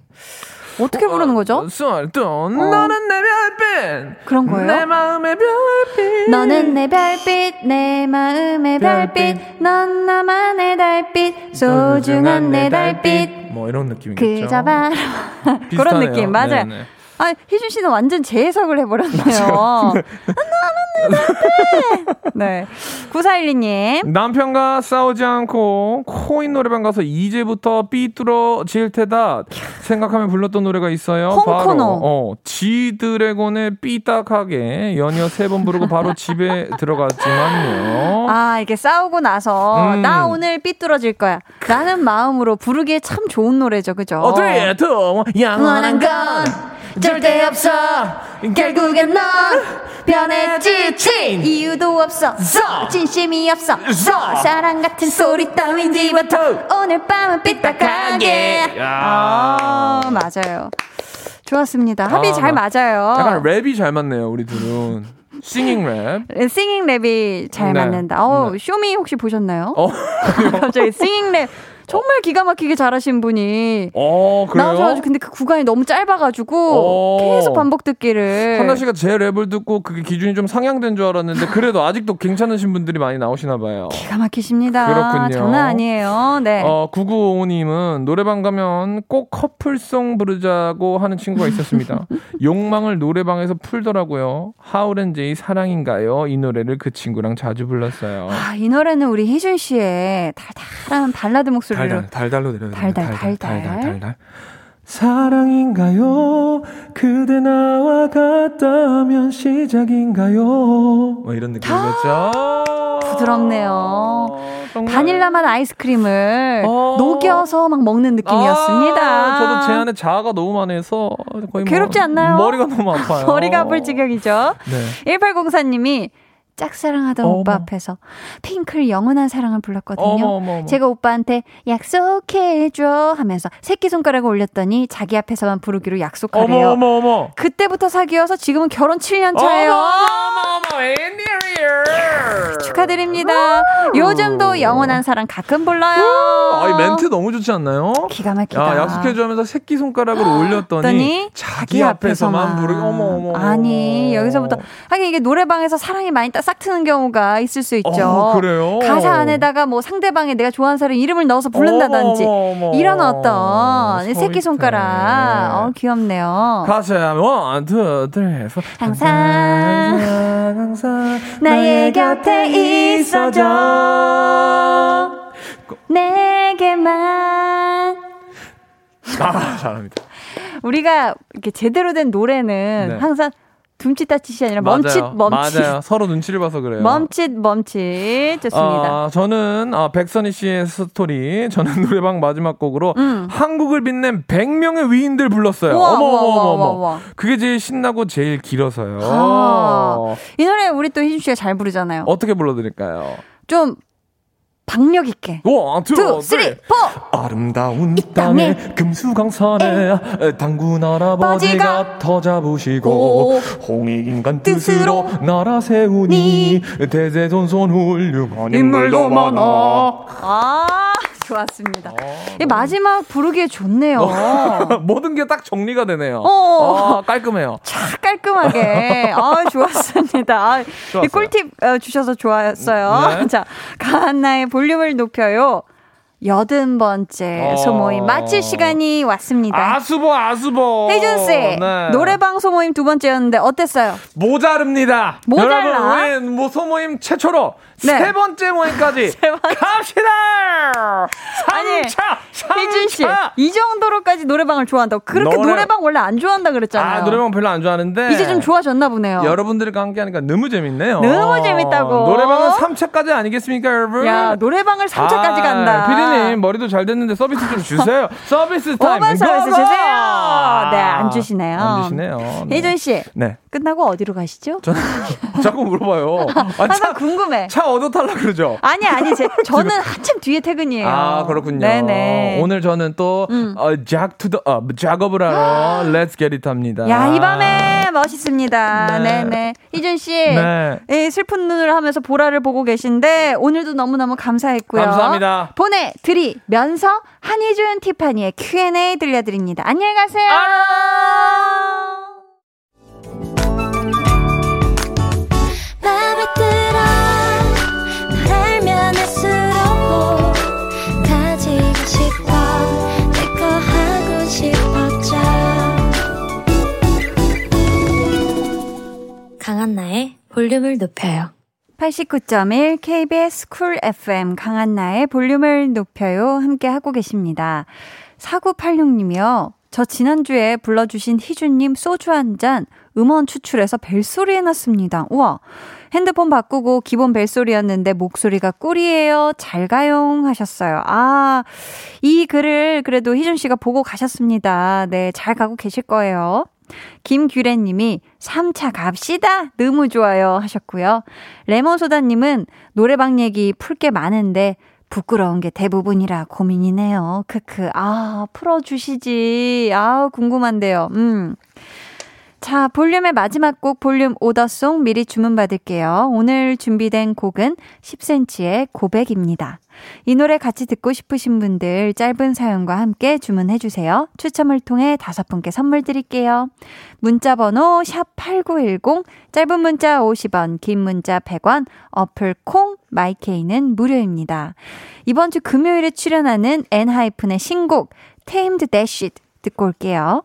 어떻게 부르는 거죠? 쏠던 너는 내 별빛 그런 거예요? 내 마음의 별빛 너는 내 별빛, 내 마음의 별빛, 넌 나만의 달빛, 소중한 내 달빛. 뭐 이런 느낌이겠죠. 그저 바라 그런. 느낌 맞아요. 네네. 아 희준 씨는 완전 재해석을 해버렸네요. 네. 9412님. 남편과 싸우지 않고 코인 노래방 가서 이제부터 삐뚤어질 테다 생각하며 불렀던 노래가 있어요. 바로 어, 지드래곤의 삐딱하게 연이어 세 번 부르고 바로 집에 <laughs> 들어갔지만요. 아, 이게 싸우고 나서, 음. 나 오늘 삐뚤어질 거야. 라는 마음으로 부르기에 참 좋은 노래죠, 그죠? 어, three, two, 원한 건 절대 없어. 결국엔 넌 변했지. 치. 이유도 없어. 진심이 없어. 사랑 같은 소리 따윈 집어터. 오늘 밤은 삐딱하게. 아, 맞아요. 좋았습니다. 합이 아, 잘 맞아요. 약간 랩이 잘 맞네요, 우리 둘은. singing 랩. singing 랩이 잘 네. 맞는다. 어, 네. 쇼미 혹시 보셨나요? 어, <laughs> 갑자기 singing 랩 정말 기가 막히게 잘하신 분이 어 그래요? 나오셔가지고 근데 그 구간이 너무 짧아가지고 어. 계속 반복 듣기를 한나 씨가 제 랩을 듣고 그게 기준이 좀 상향된 줄 알았는데 그래도 아직도 괜찮으신 분들이 많이 나오시나 봐요. 기가 막히십니다. 그렇군요. 장난 아니에요. 네. 어, 9955님은 노래방 가면 꼭 커플송 부르자고 하는 친구가 있었습니다. <laughs> 욕망을 노래방에서 풀더라고요. 하울앤제이 사랑인가요? 이 노래를 그 친구랑 자주 불렀어요. 아, 이 노래는 우리 희준 씨의 달달한 발라드 목소리 목소리로. 달달 달달로 내려야 돼요. 달달, 달달. 달달 달달. 사랑인가요? 그대 나와 같다면 시작인가요? 뭐 이런 느낌이겠죠. 부드럽네요. 정말. 바닐라 맛 아이스크림을 어. 녹여서 막 먹는 느낌이었습니다. 아, 저도 제 안에 자아가 너무 많아서 거의 뭐 괴롭지 않나요? 머리가 너무 아파요. <laughs> 머리가 아플 지경이죠. 네. 1804님이 짝사랑하던 어머. 오빠 앞에서 핑클 영원한 사랑을 불렀거든요. 어머, 어머, 어머. 제가 오빠한테 약속해줘 하면서 새끼손가락을 올렸더니 자기 앞에서만 부르기로 약속하래요. 어머 어머 어머. 그때부터 사귀어서 지금은 결혼 7년 차예요. 어머 어머 어머 웬일이야. 축하드립니다. 요즘도 영원한 사랑 가끔 불러요. 아, 이 멘트 너무 좋지 않나요? 기가 막히다. 야, 약속해줘 하면서 새끼 손가락을 <gasps> 올렸더니 자기 앞에서만 부르기 어머 어머. 아니 여기서부터 하긴 이게 노래방에서 사랑이 많이 딱싹 트는 경우가 있을 수 있죠. 어, 그래요? 가사 안에다가 뭐 상대방의 내가 좋아하는 사람 이름을 넣어서 부른다든지 어머. 이런 어떤. 새끼 손가락 어 귀엽네요. 가사 one, two, three, four. 항상 항상 나의 곁에 있어줘 내게만 아, 잘합니다. 우리가 이렇게 제대로 된 노래는 네. 항상 둠칫다칫이 아니라 멈칫 맞아요. 멈칫 맞아요. 서로 눈치를 봐서 그래요. 멈칫 멈칫 좋습니다. 아, 저는 아, 백선희 씨의 스토리. 저는 <laughs> 노래방 마지막 곡으로 음. 한국을 빛낸 100명의 위인들 불렀어요. 우와, 어머 우와, 어머 우와, 어머 어머. 그게 제일 신나고 제일 길어서요. 아. 이 노래 우리 또 희준 씨가 잘 부르잖아요. 어떻게 불러드릴까요? 좀 박력 있게. One, two, two, three. Four. 아름다운 이 땅에 땅에 금수강산에 단군 할아버지가 터 잡으시고 오. 홍익 인간 뜻으로 나라 세우니 대대손손 훌륭한 인물도 많아 아, 좋았습니다. 이 마지막 부르기에 좋네요. <laughs> 모든 게 딱 정리가 되네요 어. 아, 깔끔해요 촥 깔끔하게. 아, 좋았 습니다. 아. 꿀팁 어, 주셔서 좋았어요. 네. <laughs> 자, 가한나의 볼륨을 높여요. 여든 번째 어. 소모임 마칠 시간이 왔습니다. 아수보 아수보 혜준 씨 네. 노래방 소모임 두 번째였는데 어땠어요? 모자릅니다 모자라? 여러분 우리 뭐 소모임 최초로 네. 세 번째 모임까지 <laughs> 번째. 갑시다 아니, 3차 혜준 씨, 이 정도로까지 노래방을 좋아한다고 그렇게 노래- 노래... 방 원래 안 좋아한다 그랬잖아요. 아, 노래방 별로 안 좋아하는데. 이제 좀 좋아졌나 보네요. 여러분들과 함께 하니까 너무 재밌네요. 너무 재밌다고. 노래방은 3차까지 아니겠습니까, 여러분? 야 노래방을 3차까지 아, 간다. 피디님, 머리도 잘 됐는데 서비스 좀 주세요. <laughs> 서비스 타임. 오만 서비스 고고! 주세요. 네, 안 주시네요. 안 주시네요. 네. 혜준 씨 네. 끝나고 어디로 가시죠? 저는 <laughs> 자꾸 물어봐요. <laughs> 아, 항상 차, 궁금해. 차 얻어 탈라 그러죠? 아니 아니 제, 저는 한참 뒤에 퇴근이에요. 아, 그렇군요. 네네. 오늘 저는 또, 음. 어, 작투 더, 어, 작업을 하러, <gasps> Let's get it 합니다. 야, 이 밤에 멋있습니다. 네. 네네. 희준 씨. 네. 이 슬픈 눈을 하면서 보라를 보고 계신데, 오늘도 너무너무 감사했고요. 감사합니다. 보내 드리면서 한희준 티파니의 Q&A 들려드립니다. 안녕히 가세요. 싶어져 강한나의 볼륨을 높여요 89.1 KBS 쿨 FM 강한나의 볼륨을 높여요. 함께 하고 계십니다. 4986님이요. 저 지난주에 불러주신 희준님 소주 한 잔 음원 추출해서 벨소리 해놨습니다. 우와. 핸드폰 바꾸고 기본 벨소리였는데 목소리가 꿀이에요. 잘 가용 하셨어요. 아, 이 글을 그래도 희준 씨가 보고 가셨습니다. 네, 잘 가고 계실 거예요. 김규래님이 3차 갑시다. 너무 좋아요. 하셨고요. 레몬소다님은 노래방 얘기 풀 게 많은데 부끄러운 게 대부분이라 고민이네요. 크크. 아, 풀어주시지. 아, 궁금한데요. 음. 자, 볼륨의 마지막 곡 볼륨 오더송 미리 주문받을게요. 오늘 준비된 곡은 10cm의 고백입니다. 이 노래 같이 듣고 싶으신 분들 짧은 사연과 함께 주문해 주세요. 추첨을 통해 다섯 분께 선물 드릴게요. 문자 번호 샵8910, 짧은 문자 50원, 긴 문자 100원, 어플 콩, 마이케이는 무료입니다. 이번 주 금요일에 출연하는 엔하이픈의 신곡, Dash It 듣고 올게요.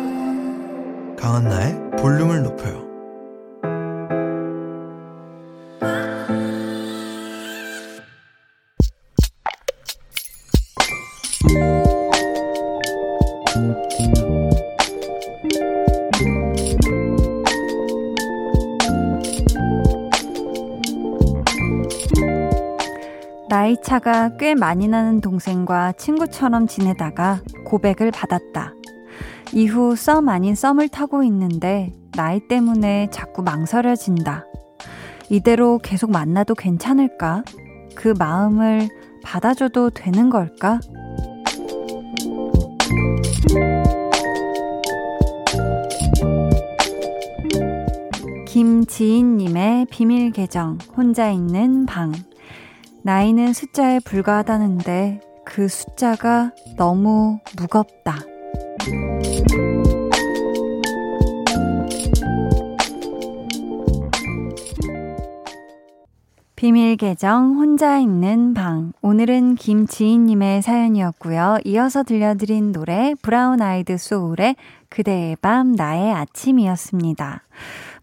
강한나의 볼륨을 높여요. 나이 차가 꽤 많이 나는 동생과 친구처럼 지내다가 고백을 받았다. 이후 썸 아닌 썸을 타고 있는데 나이 때문에 자꾸 망설여진다. 이대로 계속 만나도 괜찮을까? 그 마음을 받아줘도 되는 걸까? 김지인님의 비밀 계정, 혼자 있는 방. 나이는 숫자에 불과하다는데 그 숫자가 너무 무겁다. 비밀 계정 혼자 있는 방. 오늘은 김지인님의 사연이었고요. 이어서 들려드린 노래 브라운 아이드 소울의 그대의 밤 나의 아침이었습니다.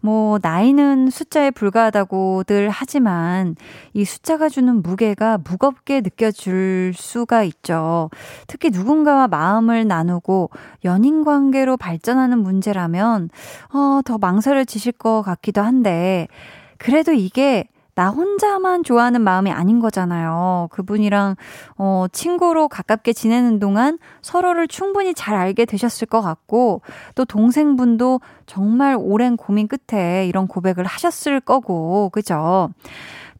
뭐 나이는 숫자에 불과하다고들 하지만 이 숫자가 주는 무게가 무겁게 느껴질 수가 있죠. 특히 누군가와 마음을 나누고 연인 관계로 발전하는 문제라면 어, 더 망설여지실 것 같기도 한데 그래도 이게 나 혼자만 좋아하는 마음이 아닌 거잖아요. 그분이랑, 어, 친구로 가깝게 지내는 동안 서로를 충분히 잘 알게 되셨을 것 같고, 또 동생분도 정말 오랜 고민 끝에 이런 고백을 하셨을 거고, 그죠?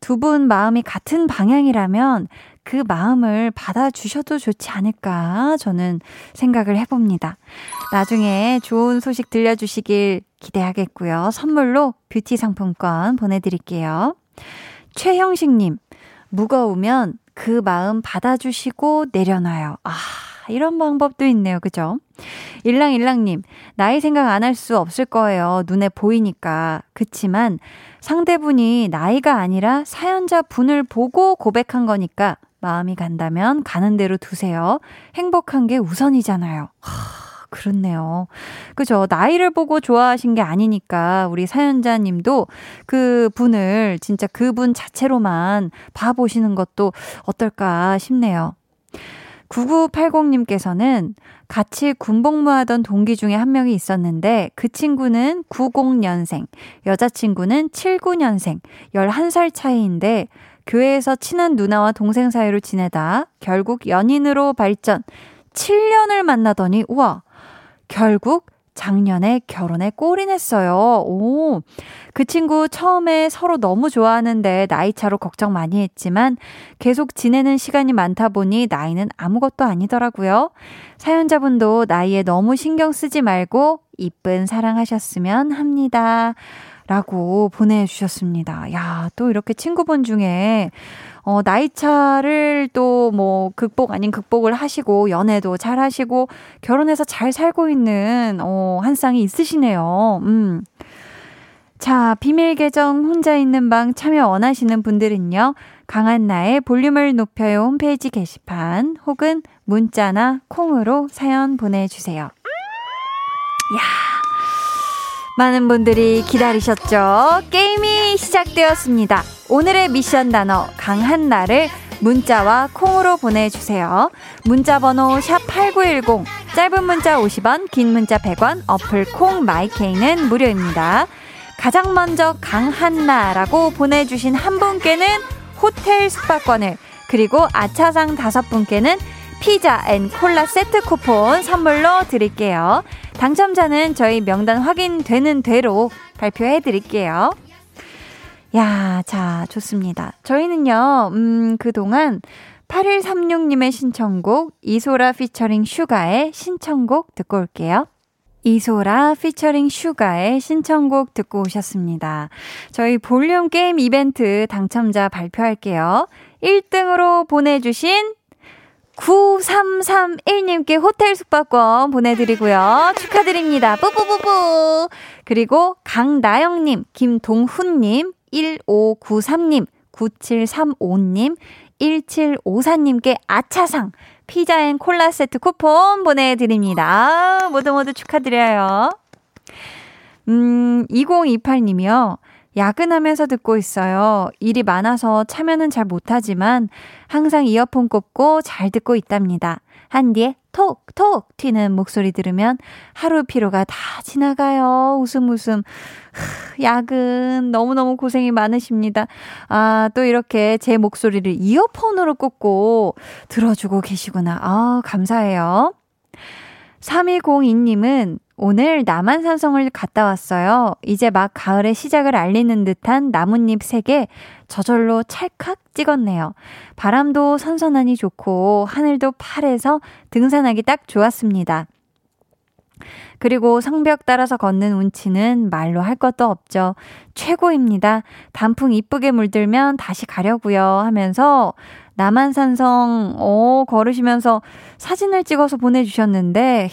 두 분 마음이 같은 방향이라면 그 마음을 받아주셔도 좋지 않을까 저는 생각을 해봅니다. 나중에 좋은 소식 들려주시길 기대하겠고요. 선물로 뷰티 상품권 보내드릴게요. 최형식님, 무거우면 그 마음 받아주시고 내려놔요. 아, 이런 방법도 있네요. 그죠? 일랑일랑님, 나이 생각 안 할 수 없을 거예요. 눈에 보이니까. 그치만 상대분이 나이가 아니라 사연자 분을 보고 고백한 거니까 마음이 간다면 가는 대로 두세요. 행복한 게 우선이잖아요. 하. 그렇네요. 그죠. 나이를 보고 좋아하신 게 아니니까 우리 사연자님도 그 분을 진짜 그분 자체로만 봐보시는 것도 어떨까 싶네요. 9980님께서는 같이 군복무하던 동기 중에 한 명이 있었는데 그 친구는 90년생, 여자친구는 79년생, 11살 차이인데 교회에서 친한 누나와 동생 사이로 지내다 결국 연인으로 발전. 7년을 만나더니 우와 결국 작년에 결혼에 꼴이 냈어요. 오. 그 친구 처음에 서로 너무 좋아하는데 나이차로 걱정 많이 했지만 계속 지내는 시간이 많다 보니 나이는 아무것도 아니더라고요. 사연자분도 나이에 너무 신경 쓰지 말고 이쁜 사랑하셨으면 합니다. 라고 보내주셨습니다. 야, 또 이렇게 친구분 중에 어, 나이 차를 또 뭐 극복 아닌 극복을 하시고 연애도 잘 하시고 결혼해서 잘 살고 있는 어, 한 쌍이 있으시네요. 음. 자, 비밀 계정 혼자 있는 방 참여 원하시는 분들은요. 강한 나의 볼륨을 높여요 홈페이지 게시판 혹은 문자나 콩으로 사연 보내주세요. 야 많은 분들이 기다리셨죠? 게임이 시작되었습니다. 오늘의 미션 단어 강한 나를 문자와 콩으로 보내주세요. 문자 번호 샵8910 짧은 문자 50원 긴 문자 100원 어플 콩 마이케이는 무료입니다. 가장 먼저 강한나라고 보내주신 한 분께는 호텔 숙박권을 그리고 아차상 다섯 분께는 피자 and 콜라 세트 쿠폰 선물로 드릴게요. 당첨자는 저희 명단 확인되는 대로 발표해 드릴게요. 야, 자, 좋습니다. 저희는요, 음, 그동안 8136님의 신청곡, 이소라 피처링 슈가의 신청곡 듣고 올게요. 이소라 피처링 슈가의 신청곡 듣고 오셨습니다. 저희 볼륨 게임 이벤트 당첨자 발표할게요. 1등으로 보내주신 9331님께 호텔 숙박권 보내드리고요. 축하드립니다. 뿌뿌뿌뿌. 그리고 강나영님, 김동훈님, 1593님, 9735님, 1754님께 아차상 피자 and 콜라 세트 쿠폰 보내드립니다. 아, 모두 모두 축하드려요. 음, 2028님이요. 야근하면서 듣고 있어요. 일이 많아서 참여는 잘 못하지만 항상 이어폰 꽂고 잘 듣고 있답니다. 한디에 톡톡 튀는 목소리 들으면 하루 피로가 다 지나가요. 웃음 웃음. 야근 너무너무 고생이 많으십니다. 아, 또 이렇게 제 목소리를 이어폰으로 꽂고 들어주고 계시구나. 아, 감사해요. 3202님은 오늘 남한산성을 갔다 왔어요. 이제 막 가을의 시작을 알리는 듯한 나뭇잎 색에 저절로 찰칵 찍었네요. 바람도 선선하니 좋고 하늘도 파래서 등산하기 딱 좋았습니다. 그리고 성벽 따라서 걷는 운치는 말로 할 것도 없죠. 최고입니다. 단풍 이쁘게 물들면 다시 가려고요 하면서 남한산성 어 걸으시면서 사진을 찍어서 보내 주셨는데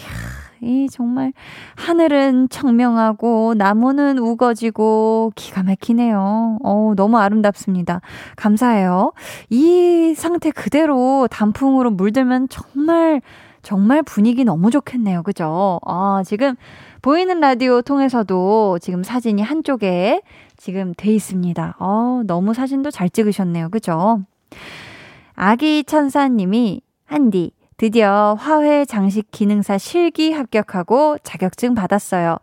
이 정말 하늘은 청명하고 나무는 우거지고 기가 막히네요. 어 너무 아름답습니다. 감사해요. 이 상태 그대로 단풍으로 물들면 정말 정말 분위기 너무 좋겠네요. 그죠? 아, 지금 보이는 라디오 통해서도 지금 사진이 한쪽에 지금 돼 있습니다. 어, 너무 사진도 잘 찍으셨네요. 그죠? 아기 천사님이 한디 드디어 화훼 장식 기능사 실기 합격하고 자격증 받았어요.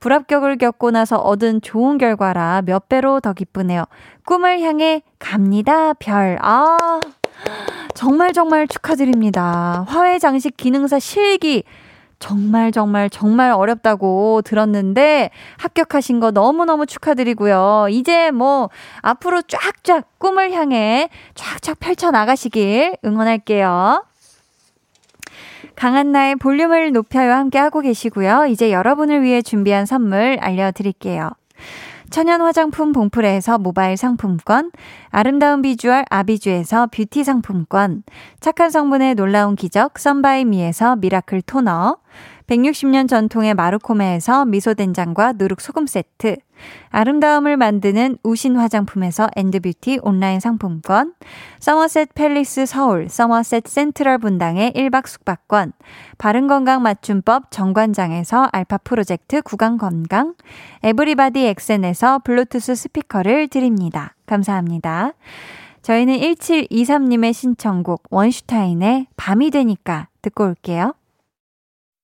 불합격을 겪고 나서 얻은 좋은 결과라 몇 배로 더 기쁘네요. 꿈을 향해 갑니다. 별. 아. 정말 정말 축하드립니다. 화훼 장식 기능사 실기 정말 정말 정말 어렵다고 들었는데 합격하신 거 너무너무 축하드리고요. 이제 뭐 앞으로 쫙쫙 꿈을 향해 쫙쫙 펼쳐 나가시길 응원할게요. 강한나의 볼륨을 높여요 함께 하고 계시고요. 이제 여러분을 위해 준비한 선물 알려드릴게요. 천연 화장품 봉프레에서 모바일 상품권, 아름다운 비주얼 아비주에서 뷰티 상품권, 착한 성분의 놀라운 기적 썬바이미에서 miracle toner, 160년 전통의 마루코메에서 미소된장과 누룩소금 세트, 아름다움을 만드는 우신 화장품에서 엔드뷰티 온라인 상품권, 서머셋 팰리스 서울, 서머셋 센트럴 분당의 1박 숙박권, 바른건강 맞춤법 정관장에서 알파 프로젝트 구강건강, everybody 엑센에서 블루투스 스피커를 드립니다. 감사합니다. 저희는 1723님의 신청곡 원슈타인의 밤이 되니까 듣고 올게요.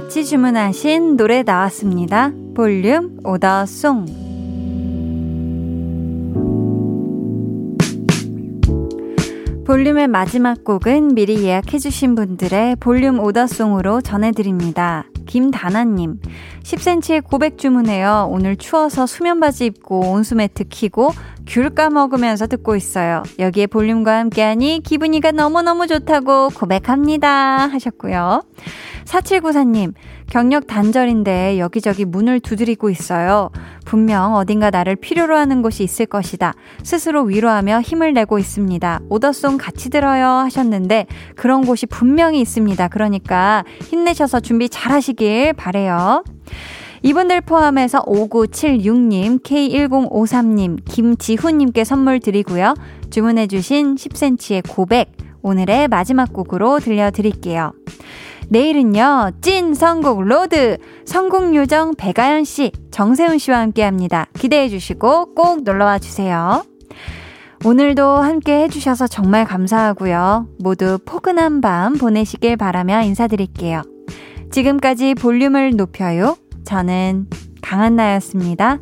같이 주문하신 노래 나왔습니다. 볼륨 오더송. 볼륨의 마지막 곡은 미리 예약해주신 분들의 볼륨 오더송으로 전해드립니다. 김다나님, 10cm의 고백 주문해요. 오늘 추워서 수면 바지 입고 온수매트 키고 귤 까먹으면서 듣고 있어요. 여기에 볼륨과 함께하니 기분이가 너무너무 좋다고 고백합니다. 하셨고요. 4794님, 경력 단절인데 여기저기 문을 두드리고 있어요. 분명 어딘가 나를 필요로 하는 곳이 있을 것이다. 스스로 위로하며 힘을 내고 있습니다. 오더송 같이 들어요 하셨는데 그런 곳이 분명히 있습니다. 그러니까 힘내셔서 준비 잘 하시길 바래요. 이분들 포함해서 5976님, K1053님, 김지훈님께 선물 드리고요. 주문해주신 10cm의 고백, 오늘의 마지막 곡으로 들려드릴게요. 내일은요, 찐 선곡 로드, 선곡 요정 배가연 씨, 정세훈 씨와 함께 합니다. 기대해 주시고 꼭 놀러와 주세요. 오늘도 함께 해주셔서 정말 감사하고요. 모두 포근한 밤 보내시길 바라며 인사드릴게요. 지금까지 볼륨을 높여요. 저는 강한나였습니다.